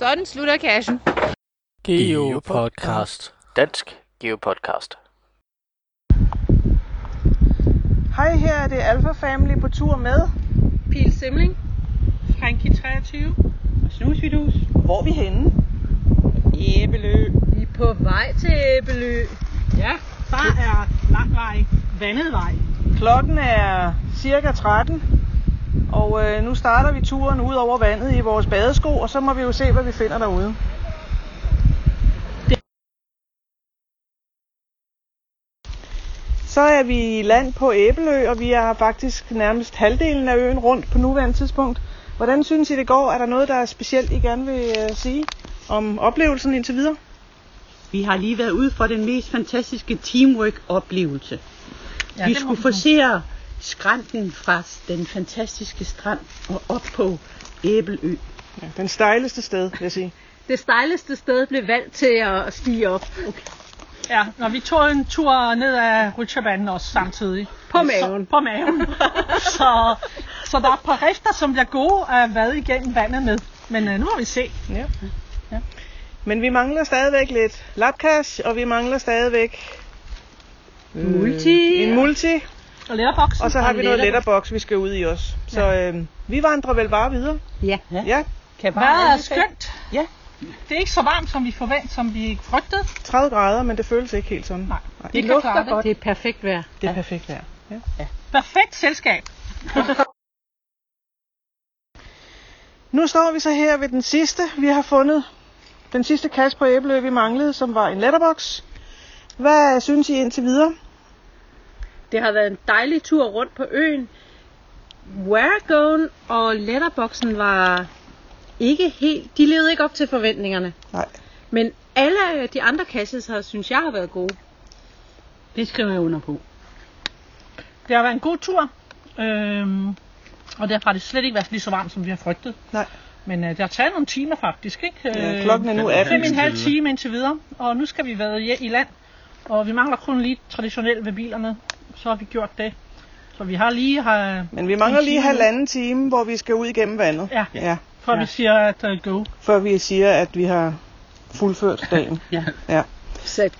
Sådan slutter cashen.
Geopodcast. Dansk Geopodcast.
Hej, her er det Alpha Family på tur med.
Pil Simling. Frankie 23.
Snusvidus. Hvor er vi henne?
Æbelø. Vi er på vej til Æbelø. Ja, der er lang vej. Vandet vej.
Klokken er cirka 13. Og øh, nu starter vi turen ud over vandet i vores badesko, og så må vi jo se, hvad vi finder derude. Så er vi i land på Æbelø, og vi er faktisk nærmest halvdelen af øen rundt på nuværende tidspunkt. Hvordan synes I det går? Er der noget, der er specielt, I gerne vil øh, sige om oplevelsen indtil videre?
Vi har lige været ude for den mest fantastiske teamwork-oplevelse.
Ja,
vi skulle forsere skrænten fra den fantastiske strand og op på Æbelø.
Ja, den stejleste sted, vil jeg sige.
Det stejleste sted blev valgt til at stige op. Okay.
Ja, når vi tog en tur ned ad Rytjerbanen også samtidig.
På maven.
Så, på maven. så, så der er et par rifter, som bliver gode at vade igennem vandet med. Men uh, nu må vi se.
Ja. Men vi mangler stadigvæk lidt lapkash, og vi mangler stadigvæk øh,
Multi.
en multi,
Og letterboksen.
og så har vi noget
letterbox.
letterbox, vi skal ud i også. Så øh, vi vandrer vel bare videre.
Ja.
Ja,
Kan
Hvad er skønt.
Ja.
Det er ikke så varmt, som vi forventede, som vi frygtede.
30 grader, men det føles ikke helt sådan.
Nej.
Det
kan klare
lugter
det.
godt. Det er perfekt vejr.
Det er perfekt vejr. Ja.
Perfekt selskab.
Nu står vi så her ved den sidste. Vi har fundet den sidste kasse på æbleø, vi manglede, som var en letterbox. Hvad synes I indtil videre?
Det har været en dejlig tur rundt på øen. Wargone og letterboxen var ikke helt... De levede ikke op til forventningerne.
Nej.
Men alle de andre kasses har, synes jeg, har været gode.
Det skriver jeg under på.
Det har været en god tur. Øhm, og derfor har det slet ikke været lige så varmt, som vi har frygtet.
Nej.
Men øh, det har taget nogle timer faktisk, ikke?
Ja, klokken er nu 18.
Fem og en halv time indtil videre, og nu skal vi være i, i land. Og vi mangler kun lige traditionelt ved bilerne, så har vi gjort det. Så vi har lige, har,
Men vi mangler lige halvanden time, hvor vi skal ud igennem vandet.
ja,
Ja,
før vi siger at uh, go.
før vi siger, at vi har fuldført dagen.
Ja.
ja.
Sæt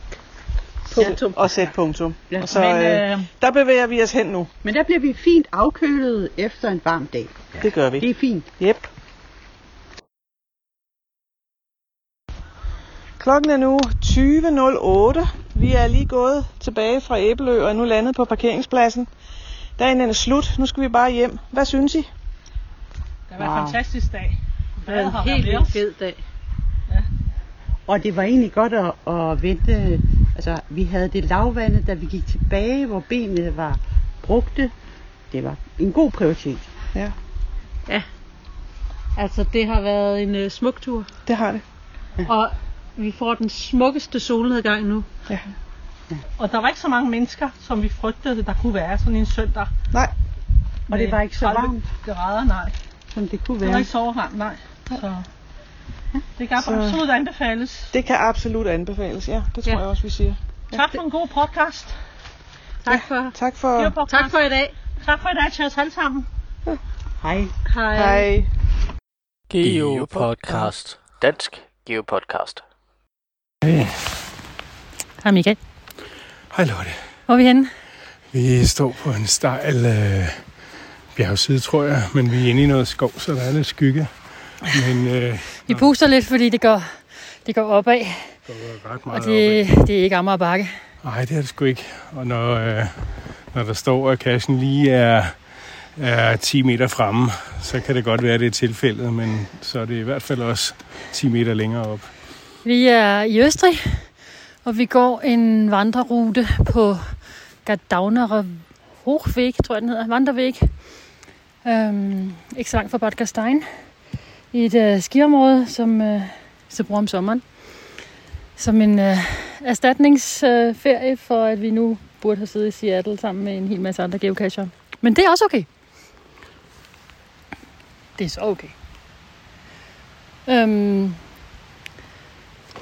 punktum.
Og sæt punktum.
Ja.
Og så
Men,
øh,
øh,
der bevæger vi os hen nu.
Men der bliver vi fint afkølet efter en varm dag.
Det gør vi.
Det er fint.
Yep. Klokken er nu 20.08. Vi er lige gået tilbage fra Æbelø og er nu landet på parkeringspladsen. Dagen er slut. Nu skal vi bare hjem. Hvad synes I?
Det har været en
Wow.
fantastisk dag.
Det var en
har
helt vildt fed dag.
Og det var egentlig godt at, at vente. Altså, vi havde det lavvande, da vi gik tilbage, hvor benene var brugte. Det var en god prioritet.
Ja,
Altså, det har været en uh, smuk tur.
det har det.
Og vi får den smukkeste solnedgang nu.
Og der var ikke så mange mennesker, som vi frygtede, der kunne være sådan en søndag.
Nej,
Og det var ikke så
30
varmt,
grader, nej.
som det kunne
Det var
være.
ikke så varmt, nej. Så det kan
Så-
absolut anbefales.
det kan absolut anbefales. Ja, det tror
Ja.
jeg også, vi siger.
Tak for en god podcast.
Tak for,
Tak for...
Podcast.
tak for i dag.
tak for i dag til os alle sammen.
Hej.
Hej.
Hej.
Geopodcast. Dansk Geopodcast.
Hej Michael.
Hej Lotte.
Hvor er vi henne?
Vi står på en stejl øh, bjergside, tror jeg, men vi er inde i noget skov, så der er lidt skygge. Men øh,
Vi puster lidt, fordi det går, det går opad,
der er ret
og
meget
det, det er ikke Amager Bakke.
Nej, det er det sgu ikke. Og når, øh, når der står, at kassen lige er, er 10 meter fremme, så kan det godt være, at det er tilfældet, men så er det i hvert fald også 10 meter længere op.
Vi er i Østrig, og vi går en vandrerute på Gardaunerer Hochweg, tror jeg den hedder, Wanderweg. Øhm, ikke så langt fra Bad Gastein. I et øh, skiområde, som øh, så bruger om sommeren. Som en øh, erstatningsferie for, at vi nu burde have siddet i Seattle sammen med en hel masse andre geocacher. Men det er også okay. Det er så okay. Øhm,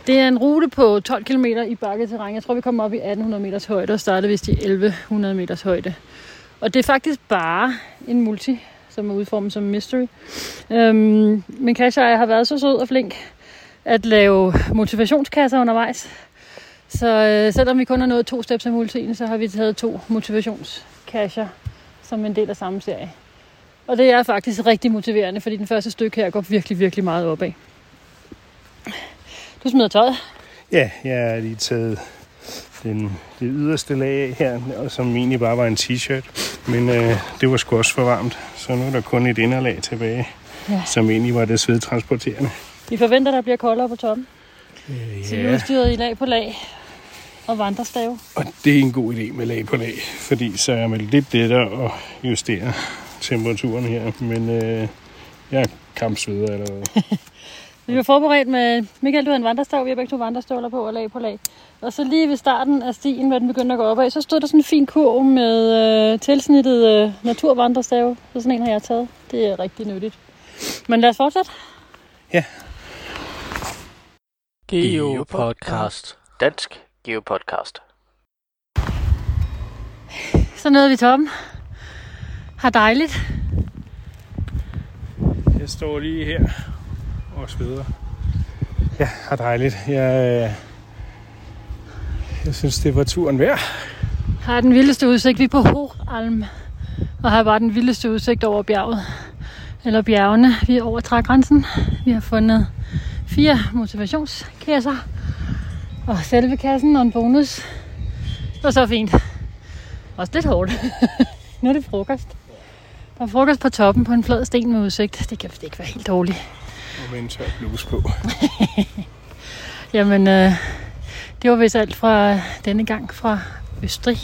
det er en rute på 12 km i bakketerræn. Jeg tror, vi kommer op i 1800 meters højde og starter vist i 1100 meters højde. Og det er faktisk bare en multi, som er udformet som mystery. Øhm, men Kasia jeg har været så sød og flink at lave motivationskasser undervejs. Så øh, selvom vi kun har nået to steps af multien, så har vi taget to motivationskasser som en del af samme serie. Og det er faktisk rigtig motiverende, fordi den første stykke her går virkelig, virkelig meget opad. Du smider tøjet.
Ja, jeg har lige taget den, det yderste lag af her, som egentlig bare var en t-shirt. Men øh, det var sgu også for varmt, så nu er der kun et inderlag tilbage,
Ja.
som egentlig var det svedtransporterende.
Vi forventer, der bliver koldere på toppen.
Øh,
Så vi er udstyret i lag på lag og vandrestave.
Og det er en god idé med lag på lag, fordi så er man lidt lettere at justere temperaturen her. Men øh, jeg er kampsveder allerede.
Vi var forberedt med, Michael, du havde en vandrestav, vi har begge to vandrestøvler på og lag på lag. Og så lige ved starten af stien, hvor den begyndte at gå opad, så stod der sådan en fin kurv med øh, tilsnittet øh, naturvandrestave. Så sådan en har jeg taget. Det er rigtig nyttigt. Men lad os fortsætte.
Geopodcast. Dansk Geopodcast.
Så nåede vi toppen. Har dejligt.
Jeg står lige her og sveder. Ja, har dejligt. Jeg, øh, jeg synes, det var turen værd.
Har den vildeste udsigt. Vi er på Horalm. Og har bare den vildeste udsigt over bjerget. Eller bjergene. Vi er over trægrænsen. Vi har fundet fire motivationskasser. Og selve kassen og en bonus. Det var så fint. Også lidt hårdt. nu er det frokost. Der er frokost på toppen på en flad sten med udsigt. Det kan vist ikke være helt dårligt.
Og med en tør bluse på.
Jamen, øh, det var vist alt fra denne gang fra Østrig.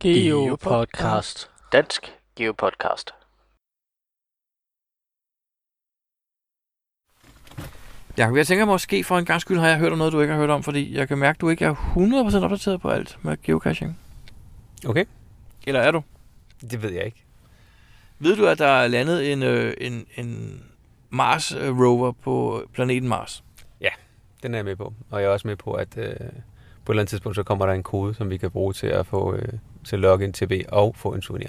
Geopodcast. Dansk Geopodcast.
Jakob, jeg tænker måske for en gang skyld har jeg hørt om noget, du ikke har hørt om, fordi jeg kan mærke, at du ikke er 100% opdateret på alt med geocaching.
Okay.
Eller er du?
Det ved jeg ikke.
Ved du, at der er landet en, øh, en, en Mars øh, rover på planeten Mars?
Den er jeg med på. Og jeg er også med på, at øh, på et eller andet tidspunkt, så kommer der en kode, som vi kan bruge til at få øh, til login TB og få en souvenir.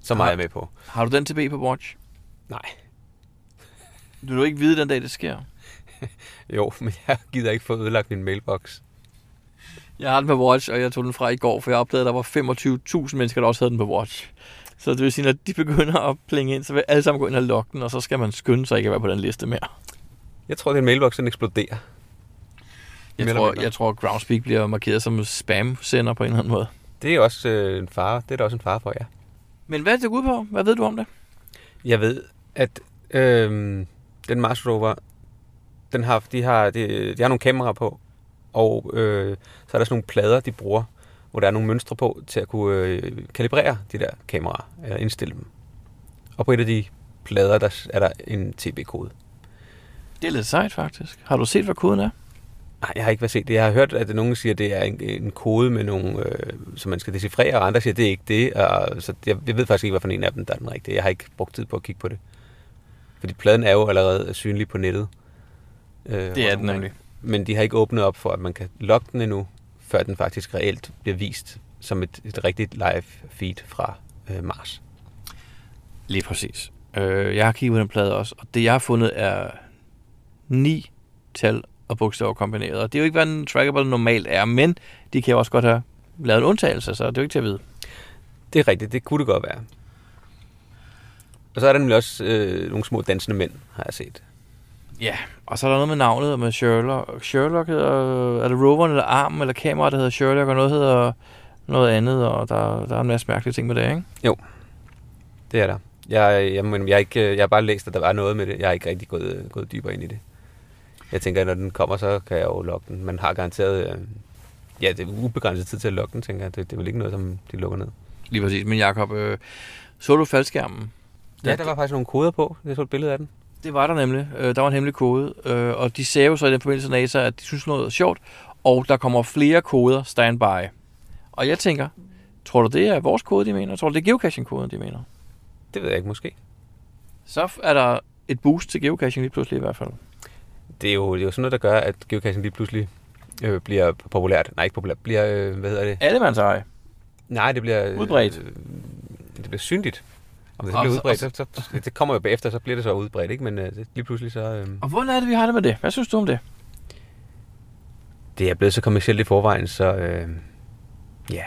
Så meget er jeg med på.
Har du den TB på Watch?
Nej.
Du vil ikke vide den dag, det sker.
Jo, men jeg gider ikke få ødelagt min mailbox.
Jeg har den på Watch, og jeg tog den fra i går, for jeg opdagede, at der var 25.000 mennesker, der også havde den på Watch. Så det vil sige, når de begynder at plinge ind, så vil alle sammen gå ind og logge den, og så skal man skynde sig ikke at være på den liste mere.
Jeg tror, at den mailbox den eksploderer.
Jeg tror, jeg tror, at Groundspeak bliver markeret som spam-sender på en eller anden måde.
Det er også øh, en fare. Det er der også en fare for, ja.
Men hvad er det gået ud på? Hvad ved du om det?
Jeg ved, at øh, den Mars rover, den har, de, har, de, de har nogle kameraer på, og øh, så er der sådan nogle plader, de bruger, hvor der er nogle mønstre på til at kunne øh, kalibrere de der kameraer, eller indstille dem. Og på et af de plader, der er der en TB-kode.
Det er lidt sejt, faktisk. Har du set, hvad koden er?
Nej, jeg har ikke set det. Jeg har hørt, at nogen siger, at det er en, en kode, med nogle, øh, som man skal decifrere, og andre siger, at det er ikke det. Og, så jeg, jeg ved faktisk ikke, hvad for en af dem, der er den rigtige. Jeg har ikke brugt tid på at kigge på det. Fordi pladen er jo allerede synlig på nettet. Øh,
Det er den nemlig.
Men de har ikke åbnet op for, at man kan logge den endnu, før den faktisk reelt bliver vist som et, et rigtigt live feed fra øh, Mars.
Lige præcis. Øh, jeg har kigget på den plade også, og det jeg har fundet er ni tal og bogstaver kombineret. Og det er jo ikke, hvad en trackable normalt er, men de kan jo også godt have lavet en undtagelse, så det er jo ikke til at vide.
Det er rigtigt, det kunne det godt være. Og så er der nemlig også øh, nogle små dansende mænd, har jeg set.
Ja, og så er der noget med navnet med Sherlock. Sherlock hedder, er det roveren eller armen eller kameraet, der hedder Sherlock, og noget hedder noget andet, og der, der er en masse mærkelige ting med det, ikke?
Jo, det er der. Jeg, jeg, men jeg, ikke, jeg har bare læst, at der var noget med det. Jeg har ikke rigtig gået, gået dybere ind i det. Jeg tænker, at når den kommer, så kan jeg jo logge den. Man har garanteret... Øh, ja, det er ubegrænset tid til at logge den, tænker jeg. Det, det er vel ikke noget, som de lukker ned.
Lige præcis. Men Jacob, øh, så du faldskærmen?
Ja, der var faktisk nogle koder på. Jeg så et billede af den.
Det var der nemlig. Øh, der var en hemmelig kode, øh, og de sagde jo så i den forbindelse af NASA, at de synes noget er sjovt, og der kommer flere koder standby. Og jeg tænker, tror du det er vores kode, de mener? Tror du det er geocaching-koden, de mener?
Det ved jeg ikke, måske.
Så er der et boost til geocaching lige pludselig i hvert fald.
Det er jo, det er jo sådan noget, der gør, at geocaching lige pludselig øh, bliver populært. Nej, ikke populært. Bliver, øh, hvad hedder det?
Allemandseje.
Nej, det bliver...
Udbredt.
Øh, det bliver synligt. Om det så bliver udbredt, så, så, så, det kommer jo bagefter, så bliver det så udbredt, ikke? Men øh, det- lige pludselig så... Øh,
Og hvordan er det, vi har det med det? Hvad synes du om det?
det er blevet så kommercielt i forvejen, så... Øh, ja,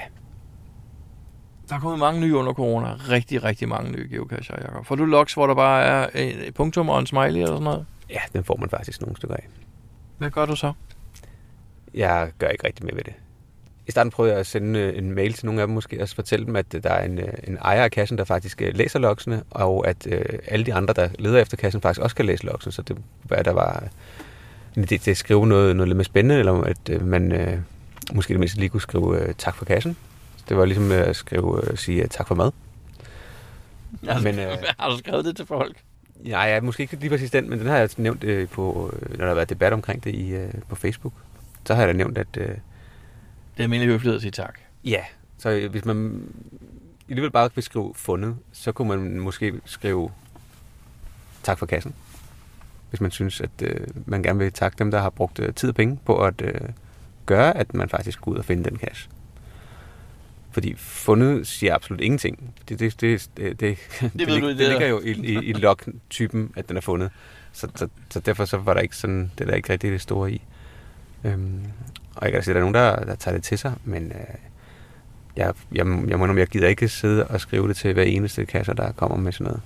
Der er kommet mange nye under corona. Rigtig, rigtig mange nye geocacher, Jacob. Får du logs, hvor der bare er et punktum og en smiley eller sådan noget?
ja, den får man faktisk nogle stykker af.
Hvad gør du så?
Jeg gør ikke rigtig mere ved det. I starten prøvede jeg at sende øh, en mail til nogle af dem måske, og så fortælle dem, at øh, der er en, øh, en ejer af kassen, der faktisk læser logsene, og at øh, alle de andre, der leder efter kassen, faktisk også kan læse logsene. Så det være, der var en idé til at skrive noget, noget lidt mere spændende, eller at øh, man øh, måske det mindste lige kunne skrive øh, tak for kassen. Det var ligesom at skrive, øh, sige tak for mad. Men, øh,
har du skrevet det til folk?
Ja, ja, måske ikke lige præcis den, men den har jeg nævnt øh, på, når der har været debat omkring det i, øh, på Facebook. Så har jeg da nævnt, at øh,
Det er almindelig høflighed at sige tak.
ja, så hvis man alligevel bare vil skrive fundet, så kunne man måske skrive tak for kassen. Hvis man synes, at øh, man gerne vil takke dem, der har brugt øh, tid og penge på at øh, gøre, at man faktisk går ud og finde den cash. Fordi fundet siger absolut ingenting. Det, det, det, det, det, det,
ved
lig-
du,
det
det
ligger
er.
jo i, i, i log-typen, at den er fundet. Så, så, så derfor så var der ikke sådan, det er der ikke rigtig det store i. Øhm, og jeg kan da se, at der er nogen, der, der tager det til sig, men øh, jeg, jeg, jeg må jeg gider ikke sidde og skrive det til hver eneste kasser, der kommer med sådan noget.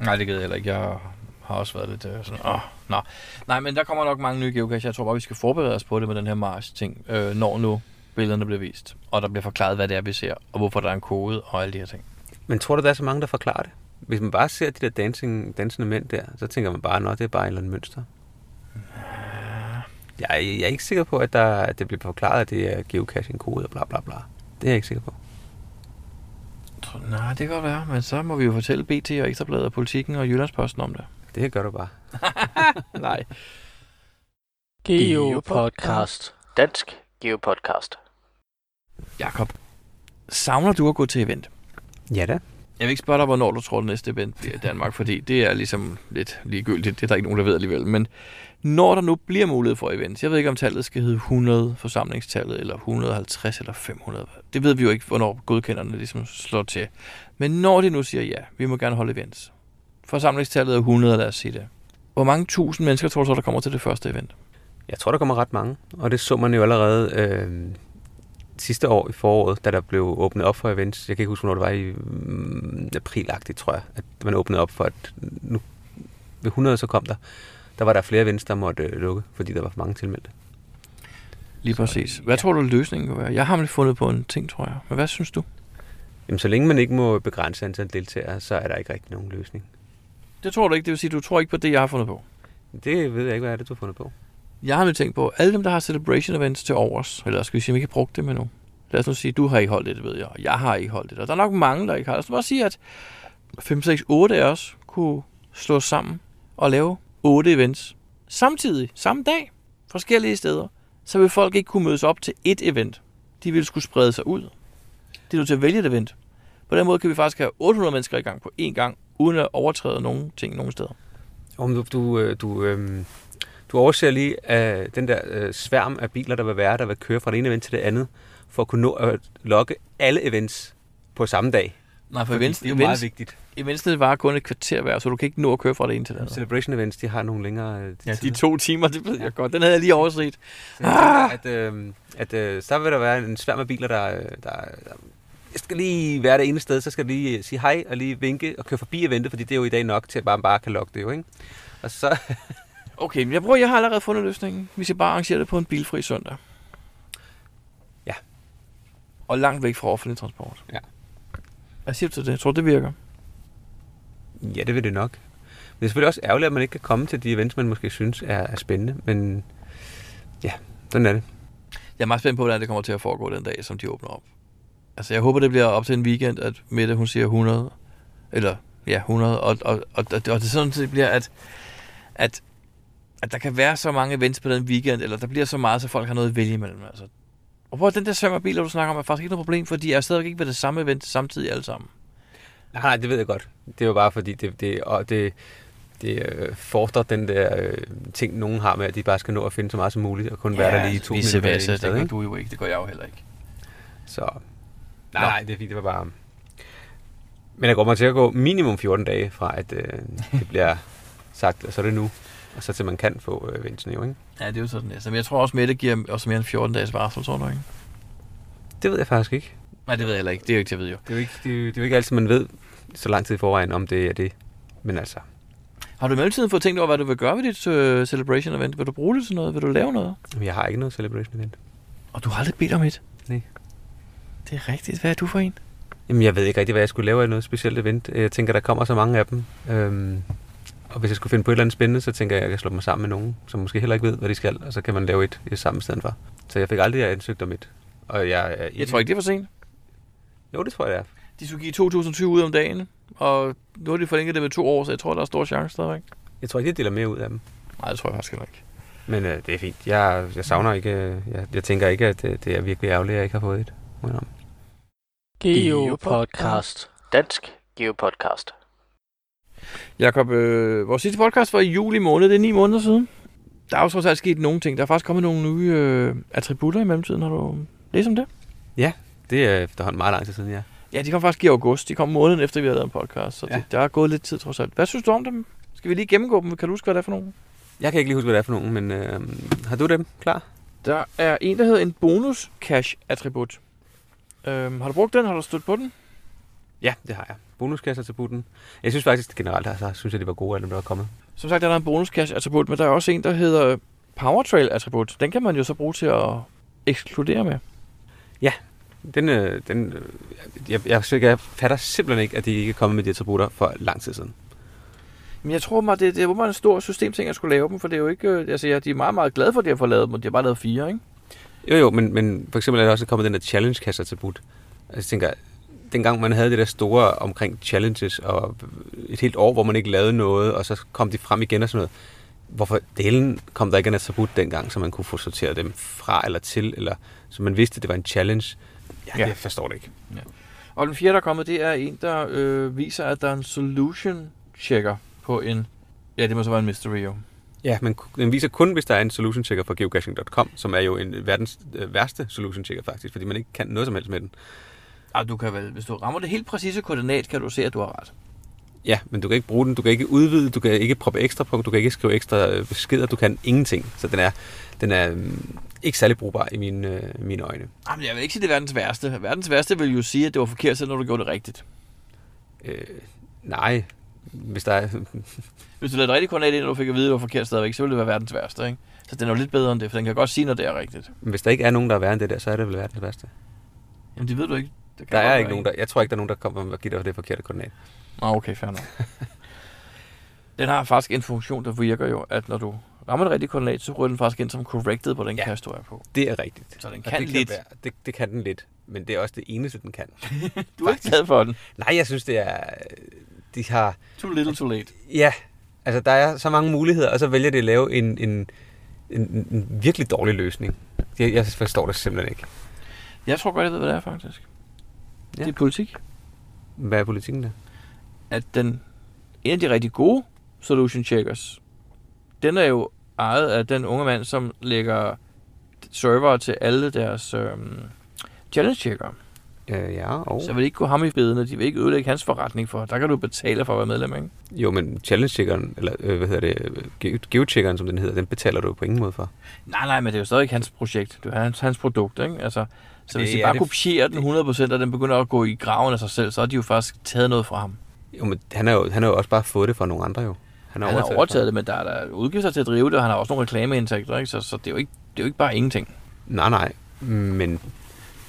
Nej, det gider jeg heller ikke. Jeg har også været lidt øh, sådan, åh, nå. Nej, men der kommer nok mange nye geocacher. Jeg tror bare, vi skal forberede os på det med den her Mars-ting, øh, når nu billederne bliver vist. Og der bliver forklaret, hvad det er, vi ser, og hvorfor der er en kode og alle de her ting.
Men tror du, der er så mange, der forklarer det? Hvis man bare ser de der dancing, dansende mænd der, så tænker man bare, at det er bare et eller andet mønster. Jeg er, jeg er ikke sikker på, at, der, at det bliver forklaret, at det er geocaching-kode og bla bla bla. Det er jeg ikke sikker på.
Nej, det kan godt være, men så må vi jo fortælle BT og Ekstrabladet og Politikken og Jyllandsposten om det.
Det gør du bare.
Nej.
Geopodcast. Dansk Geopodcast.
Jakob, savner du at gå til event?
Ja da.
Jeg vil ikke spørge dig, hvornår du tror, det næste event bliver i Danmark, fordi det er ligesom lidt ligegyldigt. Det er der ikke nogen, der ved alligevel. Men når der nu bliver mulighed for events, jeg ved ikke, om tallet skal hedde 100 forsamlingstallet, eller 150 eller 500. Det ved vi jo ikke, hvornår godkenderne ligesom slår til. Men når de nu siger ja, vi må gerne holde events. Forsamlingstallet er 100, lad os sige det. Hvor mange tusind mennesker tror du så, der kommer til det første event?
Jeg tror, der kommer ret mange, og det så man jo allerede øh, sidste år i foråret, da der blev åbnet op for events. Jeg kan ikke huske, hvornår det var i mm, aprilagtigt, tror jeg, at man åbnede op for, at nu ved 100 så kom der. Der var der flere events, der måtte øh, lukke, fordi der var for mange tilmeldte.
Lige præcis. Hvad tror du, løsningen kan være? Jeg har fundet på en ting, tror jeg. Men hvad synes du?
Jamen, så længe man ikke må begrænse antal deltagere, så er der ikke rigtig nogen løsning.
Det tror du ikke. Det vil sige, du tror ikke på det, jeg har fundet på.
Det ved jeg ikke, hvad er det, du har fundet på.
Jeg har nu tænkt på, alle dem, der har celebration events til overs, eller skal vi sige, at vi ikke har brugt det endnu. Lad os nu sige, du har ikke holdt det, det ved jeg, og jeg har ikke holdt det. Og der er nok mange, der ikke har. Lad os bare sige, at 5, 6, 8 af os kunne slå sammen og lave 8 events. Samtidig, samme dag, forskellige steder. Så vil folk ikke kunne mødes op til et event. De vil skulle sprede sig ud. Det er nu til at vælge et event. På den måde kan vi faktisk have 800 mennesker i gang på én gang, uden at overtræde nogen ting nogen steder.
Om du, du, øh, du, øh, du overser lige af den der øh, sværm af biler, der vil være, der vil køre fra det ene event til det andet, for at kunne nå at lokke alle events på samme dag.
Nej, for
Fordi
events,
det er jo
events,
meget vigtigt.
Events, det var kun et kvarter hver, så du kan ikke nå at køre fra det ene til det andet.
Celebration events, de har nogle længere øh,
Ja, de
tider.
to timer, det ved jeg godt. Den havde jeg lige overset.
Så tænker, at, øh, at øh, så vil der være en sværm af biler, der, øh, der, der jeg skal lige være det ene sted, så skal jeg lige sige hej og lige vinke og køre forbi eventet, fordi det er jo i dag nok til, at man bare kan logge det jo, ikke? Og så,
Okay, men jeg prøver, jeg har allerede fundet løsningen. Vi skal bare arrangere det på en bilfri søndag.
Ja.
Og langt væk fra offentlig transport.
Ja.
Hvad siger du til det? Jeg tror, det virker.
ja, det vil det nok. Men det er selvfølgelig også ærgerligt, at man ikke kan komme til de events, man måske synes er, er spændende, men ja, sådan er det.
Jeg er meget spændt på, hvordan det kommer til at foregå den dag, som de åbner op. Altså, jeg håber, det bliver op til en weekend, at Mette, hun siger 100. Eller, ja, 100. Og, og, og, og, og det sådan, det bliver, at, at, at der kan være så mange events på den weekend, eller der bliver så meget, så folk har noget at vælge imellem. Altså. Og hvor den der svøm af biler, du snakker om, er faktisk ikke noget problem, for de er stadigvæk ikke ved det samme event samtidig alle sammen.
Nej, nej, det ved jeg godt. Det er jo bare fordi, det, det, og det, det øh, fordrer den der øh, ting, nogen har med, at de bare skal nå at finde så meget som muligt, og kun være der lige i to minutter.
versa,
det
gør du jo ikke, det gør jeg jo heller ikke.
Så nej, nej, det er fint, det var bare... Men jeg går mig til at gå minimum 14 dage fra, at øh, det bliver sagt, og så er det nu. Og så til man kan få øh, eventsen jo, ikke?
Ja, det er jo sådan næste. Men jeg tror også, Mette giver også mere end 14 dages varsel, tror du ikke?
Det ved jeg faktisk ikke.
Nej, det ved jeg heller ikke. Det er jo ikke til at vide jo.
Det er jo ikke, det er, jo- det er jo ikke altid, man ved så lang tid i forvejen, om det er det. Men altså,
Har du i mellemtiden fået tænkt over, hvad du vil gøre ved dit uh, celebration event? Vil du bruge det til noget? Vil du lave noget?
jamen, jeg har ikke noget celebration event.
Og du har aldrig bedt om et?
Nej.
Det er rigtigt. Hvad er du for en?
Jamen, jeg ved ikke rigtig, hvad jeg skulle lave af noget specielt event. Jeg tænker, der kommer så mange af dem. Øhm, og hvis jeg skulle finde på et eller andet spændende, så tænker jeg, at jeg kan slå mig sammen med nogen, som måske heller ikke ved, hvad de skal. Og så kan man lave et i samme stedet for. Så jeg fik aldrig ansøgt om et. Og jeg, er
Jeg tror ikke, det er for sent.
Jo, det tror jeg, det er.
De skulle give 2020 ud om dagen, og nu har de forlænget det med to år, så jeg tror, der er stor chance stadigvæk.
Jeg tror ikke, jeg deler mere ud af dem.
Nej, det tror jeg faktisk heller ikke.
Men øh, det er fint. Jeg, jeg savner ikke... Øh, jeg, jeg tænker ikke, at det, det er virkelig ærgerligt, at jeg ikke har fået et. jeg indrømme.
Geopodcast. Dansk Geopodcast.
Jakob, øh, vores sidste podcast var i juli måned. Det er ni måneder siden. Der er jo trods alt sket nogle ting. Der er faktisk kommet nogle nye øh, attributter i mellemtiden. Har du læst om det?
Ja, det er efterhånden meget lang tid siden, ja.
Ja, de kom faktisk i august. De kom måneden efter, vi havde lavet en podcast. Så
Ja.
det, der er gået lidt tid trods alt. Hvad synes du om dem? Skal vi lige gennemgå dem? Kan du huske, hvad det er for nogen?
Jeg kan ikke lige huske, hvad det er for nogen, men øh, har du dem klar?
Der er en, der hedder en bonus cash attribut. Øhm, har du brugt den? Har du stødt på den?
Ja, det har jeg. Bonuskasser til butten. Jeg synes faktisk generelt, altså, synes jeg, det var gode af dem, der var kommet.
Som sagt, der er en bonus cash attribut, men der er også en, der hedder Powertrail attribut. Den kan man jo så bruge til at ekskludere med.
Den, øh, den, øh, jeg, jeg, jeg, jeg fatter simpelthen ikke, at de ikke er kommet med de attributter for lang tid siden.
Men jeg tror mig, det, det var en stor systemting at skulle lave dem, for det er jo ikke... øh, Altså, ja, de er meget, meget glade for, at de har fået lavet dem, og de har bare lavet fire, ikke?
Jo, jo, men, men for eksempel er der også kommet den der challenge-kasse attribut. Altså, jeg tænker, dengang man havde det der store omkring challenges, og et helt år, hvor man ikke lavede noget, og så kom de frem igen og sådan noget. Hvorfor delen kom der ikke en attribut dengang, så man kunne få sorteret dem fra eller til, eller så man vidste, at det var en challenge? Ja,
Ja.
det forstår det ikke.
Og den fjerde, der er kommet, det er en, der øh, viser, at der er en solution checker på en... Ja, det må så være en mystery, jo.
Ja, men den viser kun, hvis der er en solution checker fra geocaching.com, som er jo en verdens øh, værste solution checker faktisk, fordi man ikke kan noget som helst med den.
Ej, du kan vel, hvis du rammer det helt præcise koordinat, kan du se, at du har ret.
Ja, men du kan ikke bruge den, du kan ikke udvide, du kan ikke proppe ekstra på, du kan ikke skrive ekstra øh, beskeder, du kan ingenting. Så den er, den er øhm, ikke særlig brugbar i mine, øh, mine øjne.
Jamen, jeg vil ikke sige, det er verdens værste. Verdens værste vil jo sige, at det var forkert, selv når du gjorde det rigtigt.
Øh, nej, hvis der er...
Hvis du lavede rigtig koordinat ind, og du fik at vide, at det var forkert stadigvæk, så ville det være verdens værste, ikke? Så den er jo lidt bedre end det, for den kan godt sige, når det er rigtigt.
hvis der ikke er nogen, der er værre end det der, så er det vel verdens værste.
Jamen, det ved du ikke. Det
Der er ikke nogen, der... Jeg tror ikke, der er nogen, der kommer og giver dig det forkerte koordinat.
Nå, okay, fair nok. den har faktisk en funktion, der virker jo, at når du rammer det rigtige koordinat, så ryger den faktisk ind som corrected på den ja. kast, du er på.
Det er rigtigt.
Så den
Og
kan
det
lidt.
Være, det, det kan den lidt, men det er også det eneste, den kan.
Du er ikke glad for den.
Nej, jeg synes, det er... De har...
Too little, too late.
Ja, altså der er så mange muligheder, og så vælger de at lave en, en, en, en virkelig dårlig løsning. Jeg, jeg forstår det simpelthen ikke.
Jeg tror godt, jeg ved, hvad det er, faktisk.
Ja.
Det er politik.
Hvad er politikken der?
At den, en af de rigtig gode solution checkers, den er jo ejet af den unge mand, som lægger server til alle deres øhm, challenge checker.
Øh, ja, og...
Så vil de ikke gå ham i bedene, de vil ikke ødelægge hans forretning for. Der kan du betale for at være medlem, ikke?
Jo, men challenge-checkeren, eller øh, hvad hedder det, Ge- geocheckeren, som den hedder, den betaler du på ingen måde for.
Nej, nej, men det er jo stadig hans projekt. Det er hans, hans produkt, ikke? Altså, så hvis
Det
de
er
bare
det-
kopierer den 100%, og den begynder at gå i graven af sig selv, så har de jo faktisk taget noget fra ham.
Jo, men han har jo, han har jo også bare fået det fra nogle andre jo.
Han har overtaget det, men der er der udgifter til at drive det, og han har også nogle reklameindtægter, ikke? Så, så det, er jo ikke, det er jo ikke bare ingenting.
Nej, nej, men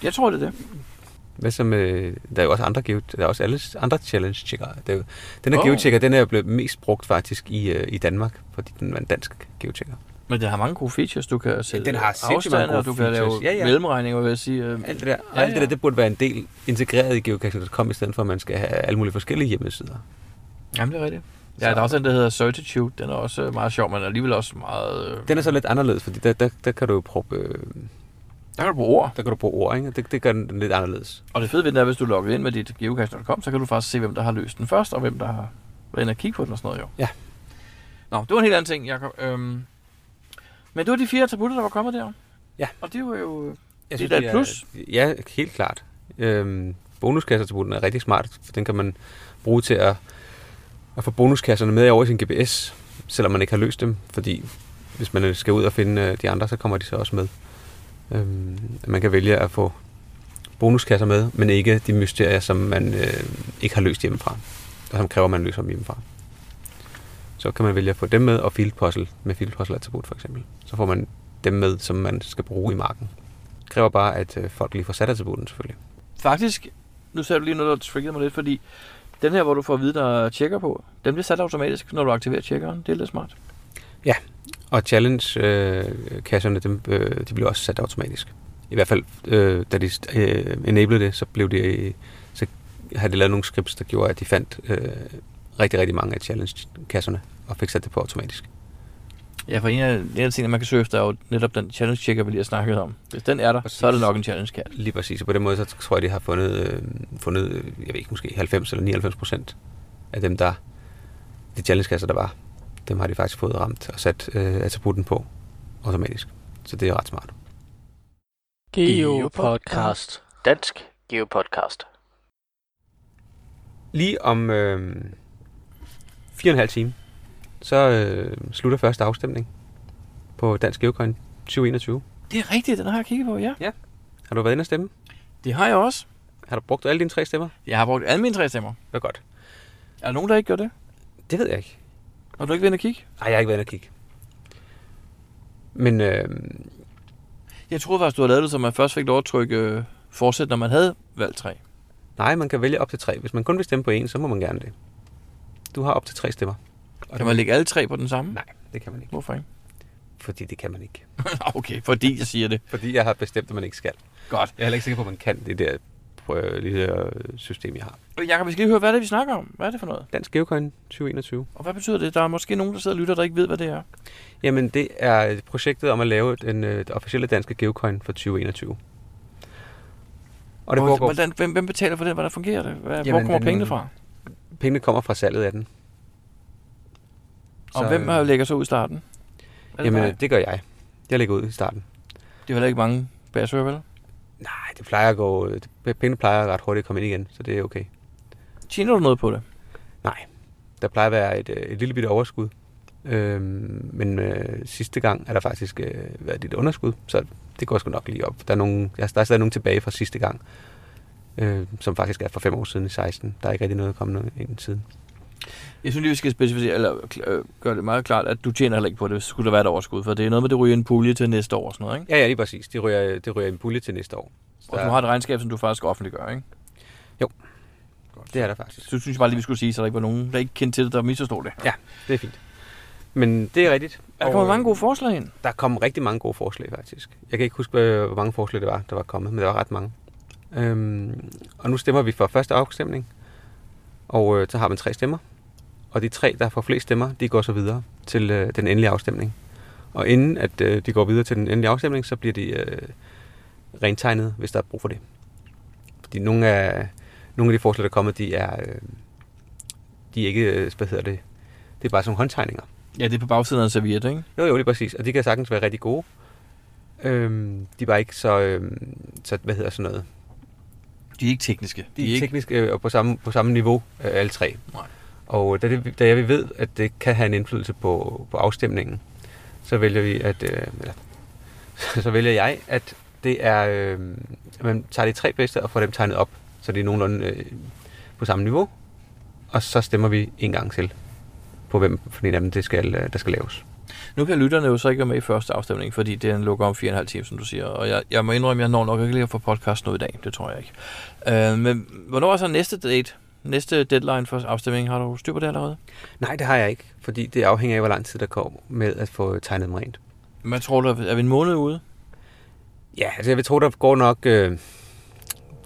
Jeg tror, det er det.
hvad så med, der er jo også andre der er også alle andre challenge checker. Er den her oh. geochecker, den er jo blevet mest brugt faktisk i, øh, i Danmark, fordi den var en dansk geochecker.
Men det har mange gode features. Du kan sætte
den har
afstand,
mange
og
gode
du kan lave
features. Ja, ja.
mellemregninger, vil jeg sige. øh,
Alt det der,
Ja,
ja, alt det
ja.
der, det burde være en del integreret i geocaching.com, i stedet for at man skal have alle mulige forskellige hjemmesider.
Jamen, det er rigtigt. Ja, der er også en, der hedder Certitude. Den er også øh, meget sjov, men alligevel også meget... Øh,
Den er så lidt anderledes, fordi der, der, der kan du jo prøve, øh,
der kan du bruge ord.
der kan du bruge ord, ikke? Det, det gør den lidt anderledes.
Og det fede ved den er, hvis du logger ind med dit geocache.com, så kan du faktisk se, hvem der har løst den først, og hvem der har været inde og kigge på den og sådan noget, jo.
Ja.
Nå, det var en helt anden ting, Jacob. Øhm, men det var de fire attributter, der var kommet der.
Ja.
Og det var jo...
Jeg
Det er et plus.
Ja, helt klart. Øhm, bonuskasseattributen er rigtig smart, for den kan man bruge til at, at få bonuskasserne med over i sin GPS, selvom man ikke har løst dem, fordi hvis man skal ud og finde øh, de andre, så kommer de så også med. Øhm, man kan vælge at få bonuskasser med, men ikke de mysterier, som man øh, ikke har løst hjemmefra, og som kræver, at man løser dem hjemmefra. Så kan man vælge at få dem med, og field puzzle med field puzzle attribut for eksempel. Så får man dem med, som man skal bruge i marken. Det kræver bare, at øh, folk lige får sat attributen selvfølgelig.
Faktisk, nu sagde du lige noget, der triggede mig lidt, fordi den her, hvor du får at vide, der er tjekker på, den bliver sat automatisk, når du aktiverer tjekkeren. Det er lidt smart.
Og challenge-kasserne, dem, øh, de bliver også sat automatisk. I hvert fald, øh, da de øh, enablede det, så blev det, så havde de lavet nogle scripts, der gjorde, at de fandt øh, rigtig, rigtig mange af challenge-kasserne og fik sat det på automatisk.
Ja, for en af, en af tingene, man kan søge efter, er jo netop den challenge checker, vi lige har snakket om. Hvis den er der, så er det nok en challenge cat.
Lige præcis, og på den måde, så tror jeg, de har fundet, øh, fundet øh, jeg ved ikke, måske 90 eller 99 procent af dem, der, de challenge-kasser, der var, dem har de faktisk fået ramt og sat øh, attributen på automatisk. Så det er ret smart.
Geopodcast. Dansk Geopodcast.
Lige om øh, fire og en halv time, så øh, slutter første afstemning på Dansk Geocoin 2021.
Det er rigtigt, den har jeg kigget på, ja.
Har du været inde og stemme?
Det har jeg også.
Har du brugt alle dine tre stemmer?
Jeg har brugt alle mine tre stemmer.
Hvad godt.
Er der nogen, der ikke gør det?
Det ved jeg ikke.
Har du ikke været inde og kigge?
Nej, jeg har ikke været inde og kigge. Men øh,
Jeg troede faktisk, du havde lavet det, så man først fik lov at trykke øh, fortsæt, når man havde valgt tre.
nej, man kan vælge op til tre. Hvis man kun vil stemme på en, så må man gerne det. Du har op til tre stemmer.
Kan man lægge alle tre på den samme?
Nej, det kan man ikke.
Hvorfor ikke?
Fordi det kan man ikke.
okay, fordi jeg siger det.
Fordi jeg har bestemt, at man ikke skal.
Godt.
Jeg er heller ikke sikker på, at man kan det der prøve, lille øh, system, jeg har.
Jakob, vi skal lige høre, hvad er det, vi snakker om? Hvad er det for noget?
Dansk Geocoin 2021.
Og hvad betyder det? Der er måske nogen, der sidder og lytter, der ikke ved, hvad det er.
Jamen, det er projektet om at lave den øh, officielle danske Geocoin for 2021. Og det
Hvor-
foregår,
Hvordan, hvem, hvem betaler for det? Hvordan fungerer det? Hvad, hvor
Jamen,
kommer
den-
pengene fra?
Pengene kommer fra salget af den.
Og
Så,
hvem
øh,
lægger så ud i starten? Det,
Jamen,
dig?
øh, det gør jeg. Jeg lægger ud i starten.
det er heller ikke mange bærsøger, vel?
Nej, det plejer at gå... øh, Pengene plejer ret hurtigt at komme ind igen, så det er okay.
Tjener du noget på det?
Nej, der plejer at være et, øh, et lille bitte overskud. Øhm, men øh, sidste gang er der faktisk øh, været et underskud, så det går sgu nok lige op. Der er, nogle, der er stadig nogen tilbage fra sidste gang, øh, som faktisk er for fem år siden i 16. Der er ikke rigtig noget kommet ind siden.
Jeg synes lige, vi skal specificere, eller øh, gøre det meget klart, at du tjener heller ikke på det, hvis skulle der være et overskud. For det er noget med, at det ryger en pulje til næste år og sådan noget, ikke?
Ja, ja, lige præcis. Det ryger, det ryger en pulje til næste år. Så
Og du har et regnskab, som du faktisk offentliggør, ikke?
Det er der faktisk.
Så synes jeg bare lige, vi skulle sige, så der ikke var nogen, der ikke kendte til det, der misforstod det.
Ja, det er fint. Men det er rigtigt.
Der kommer
Og,
mange
øh,
gode forslag ind.
Der kom rigtig mange gode forslag, faktisk. Jeg kan ikke huske, hvor mange forslag det var, der var kommet, men der var ret mange. Øhm, og nu stemmer vi for første afstemning, og øh, så har man tre stemmer. Og de tre, der får flest stemmer, de går så videre til øh, den endelige afstemning. Og inden at øh, de går videre til den endelige afstemning, så bliver de øh, rentegnet, hvis der er brug for det. Fordi nogle af, nogle af de forslag, der er kommet, de er, øh, de er ikke, øh, hvad hedder det, det er bare sådan håndtegninger.
Ja, det er på bagsiden af en serviet, ikke?
Jo, jo, lige præcis. Og de kan sagtens være rigtig gode. Øhm, de er bare ikke så, øhm, så, hvad hedder sådan noget,
De er ikke tekniske.
De er,
ikke-
teknisk øh, og på samme, på samme niveau, øh, alle tre.
Nej.
Og øh, da, det, da jeg ved, at det kan have en indflydelse på, på afstemningen, så vælger vi at, øh, eller, så vælger jeg, at det er, øh, at man tager de tre bedste og får dem tegnet op, så de er nogenlunde øh, på samme niveau. Og så stemmer vi en gang til på, hvem for en af dem det skal, der skal laves.
Nu kan lytterne jo så ikke være med i første afstemning, fordi den lukker om 4,5 timer, som du siger. Og jeg, jeg må indrømme, at jeg når nok ikke lige at få podcasten ud i dag. Det tror jeg ikke. Øh, men hvornår er så næste date? Næste deadline for afstemningen? Har du styr på det allerede?
Nej, det har jeg ikke, fordi det afhænger af, hvor lang tid der går med at få tegnet dem rent.
Hvad tror du, er vi en måned ude?
Ja, altså jeg vil tro, der går nok øh,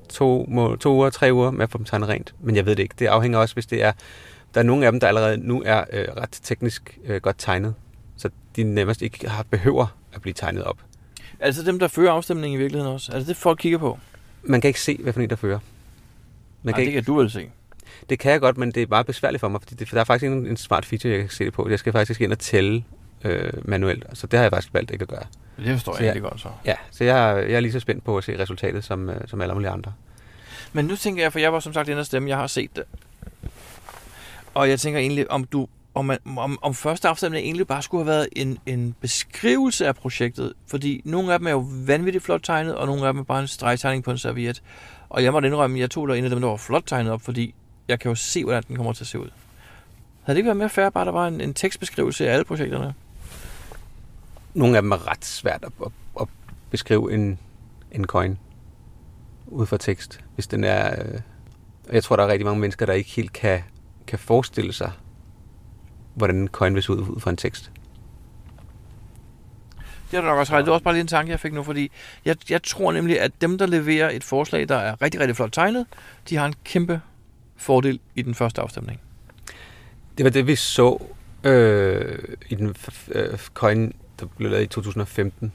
to, må, to uger, tre uger med at få dem tegnet rent. Men jeg ved det ikke. Det afhænger også, hvis det er... Der er nogle af dem, der allerede nu er øh, ret teknisk øh, godt tegnet. Så de nærmest ikke har behøver at blive tegnet op.
Er det så dem, der fører afstemningen i virkeligheden også? Er det det, folk kigger på?
Man kan ikke se, hvad for en der fører.
Nej, det kan du vel se.
Det kan jeg godt, men det er meget besværligt for mig, fordi det, for der er faktisk ikke en, en smart feature, jeg kan se det på. Jeg skal faktisk ind og tælle øh, manuelt, så det har jeg faktisk valgt ikke at gøre.
Det forstår jeg egentlig godt så.
Ja, så jeg, jeg er lige så spændt på at se resultatet som, øh, som alle mulige andre.
Men nu tænker jeg, for jeg var som sagt inde og stemme, jeg har set det. Og jeg tænker egentlig, om du om, man, om, om første afstemning egentlig bare skulle have været en, en beskrivelse af projektet. Fordi nogle af dem er jo vanvittigt flot tegnet, og nogle af dem er bare en stregtegning på en serviet. Og jeg måtte indrømme, at jeg tog der en af dem, der var flot tegnet op, fordi jeg kan jo se, hvordan den kommer til at se ud. Havde det ikke været mere fair, bare der var en, en tekstbeskrivelse af alle projekterne?
Nogle af dem er ret svært at, at, at beskrive en, en coin ud fra tekst. Hvis den er... Øh, jeg tror, der er rigtig mange mennesker, der ikke helt kan, kan forestille sig, hvordan coin vil se ud ud fra en tekst.
Det er du nok også ret. Det er også bare lige en tanke, jeg fik nu, fordi jeg, jeg tror nemlig, at dem, der leverer et forslag, der er rigtig, rigtig flot tegnet, de har en kæmpe fordel i den første afstemning.
Det var det, vi så øh, i den øh, coin, der blev lavet i 2015.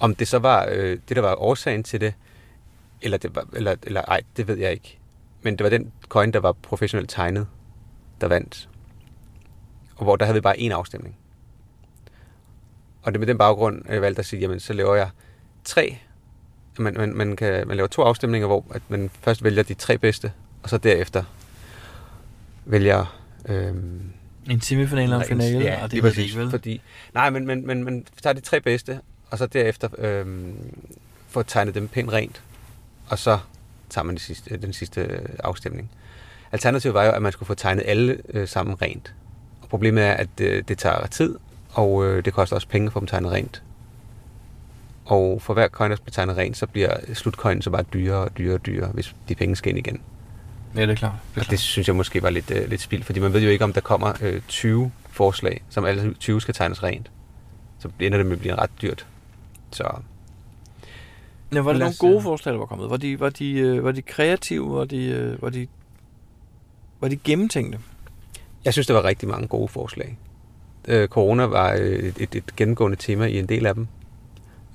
Om det så var øh, det, der var årsagen til det, eller, det var, eller, eller ej, det ved jeg ikke. Men det var den coin, der var professionelt tegnet, der vandt. Og hvor der havde vi bare én afstemning. Og det med den baggrund, jeg valgte at sige, jamen så laver jeg tre. Man, man, man, kan, man laver to afstemninger, hvor at man først vælger de tre bedste, og så derefter vælger... Øhm,
En semifinale og en finale,
Ja,
og det
præcis,
ikke, vel?
Fordi, nej, men, men, men, men tager de tre bedste, og så derefter øhm, får tegnet dem pænt rent, og så tager man det sidste, den sidste øh, afstemning. Alternativet var jo, at man skulle få tegnet alle øh, sammen rent. Og problemet er, at øh, det tager tid, og øh, det koster også penge for dem tegnet rent. Og for hver coin, der bliver tegnet rent, så bliver slutcoinen så bare dyrere og dyrere og dyrere, hvis de penge skal ind igen.
Ja, det er klart. Det er
det synes jeg måske var lidt, øh, lidt spild, fordi man ved jo ikke, om der kommer øh, 20 forslag, som alle 20 skal tegnes rent. Så ender det med at blive ret dyrt. Så
Ja, var det nogle gode forslag, der var kommet? Var de, var de, øh, var de kreative? Var de, øh, var de, var de gennemtænkte?
Jeg synes, der var rigtig mange gode forslag. Øh, corona var øh, et, et, et gennemgående tema i en del af dem.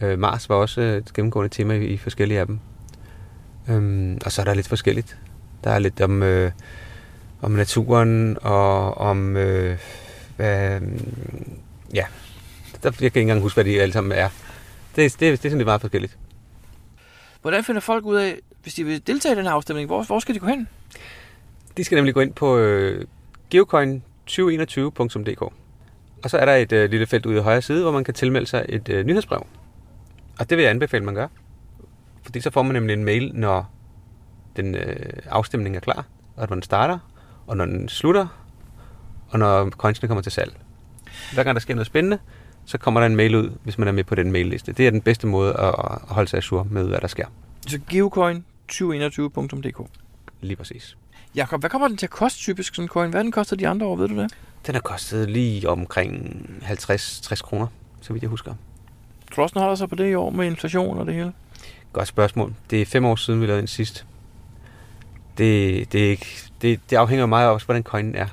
Øh, Mars var også et gennemgående tema i, i forskellige af dem. Øhm, og så er der lidt forskelligt. Der er lidt om, øh, om naturen og om... Øh, hvad, ja, der, jeg kan ikke engang huske, hvad de alle sammen er. Det, det, det er sådan lidt meget forskelligt.
Hvordan finder folk ud af, hvis de vil deltage i den her afstemning, hvor, hvor skal de gå hen?
De skal nemlig gå ind på øh, geocoin2021.dk. Og så er der et øh, lille felt ude i højre side, hvor man kan tilmelde sig et øh, nyhedsbrev. Og det vil jeg anbefale, man gør. Fordi så får man nemlig en mail, når den øh, afstemning er klar, og når den starter, og når den slutter, og når coinsene kommer til salg. Hver gang der sker noget spændende, så kommer der en mail ud, hvis man er med på den mailliste. Det er den bedste måde at, at holde sig ajour med, hvad der sker.
Så geocoin2021.dk
Lige præcis.
Jakob, hvad kommer den til at koste typisk sådan en coin? Hvad den koster de andre år, ved du det?
Den har kostet lige omkring 50-60 kroner, så vidt jeg husker.
Tror du også, den holder sig på det i år med inflation og det hele?
Godt spørgsmål. Det er fem år siden, vi lavede den sidst. Det, det, er ikke, det, det afhænger meget af hvordan coinen er.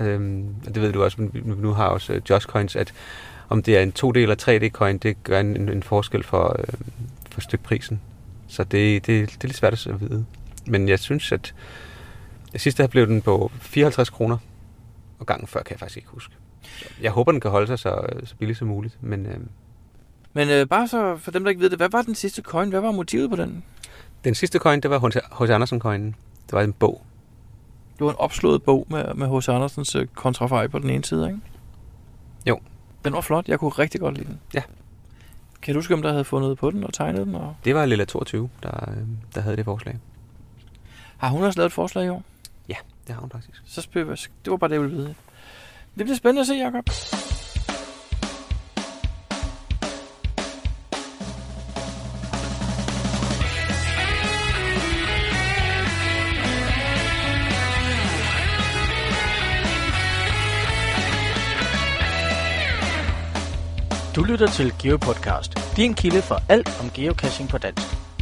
Øhm, og det ved du også, nu har også uh, Josh Coins, at om det er en 2D eller 3D coin, det gør en, en forskel for, øh, for stykprisen. Så det, det, det er lidt svært at vide. Men jeg synes, at sidste blev den på 54 kroner, og gangen før kan jeg faktisk ikke huske. Jeg håber, den kan holde sig så, så billigt som muligt, men øh,
Men øh, bare så for dem, der ikke ved det, hvad var den sidste coin? Hvad var motivet på den?
Den sidste coin, det var H.C. Andersen-coinen. Det var en bog.
Det var en opslået bog med, med H.C. Andersens øh, kontrafej på den ene side, ikke?
Jo.
Den var flot. Jeg kunne rigtig godt lide den.
Ja.
Kan du huske, om der havde fundet på den og tegnet den? Og...
Det var Lilla 22, der, øh, der havde det forslag.
Har hun også lavet et forslag i år?
Det har hun faktisk.
Så spørger jeg, det var bare det, jeg ville vide. Det bliver spændende at se, Jacob.
Du lytter til GeoPodcast, din kilde for alt om geocaching på dansk.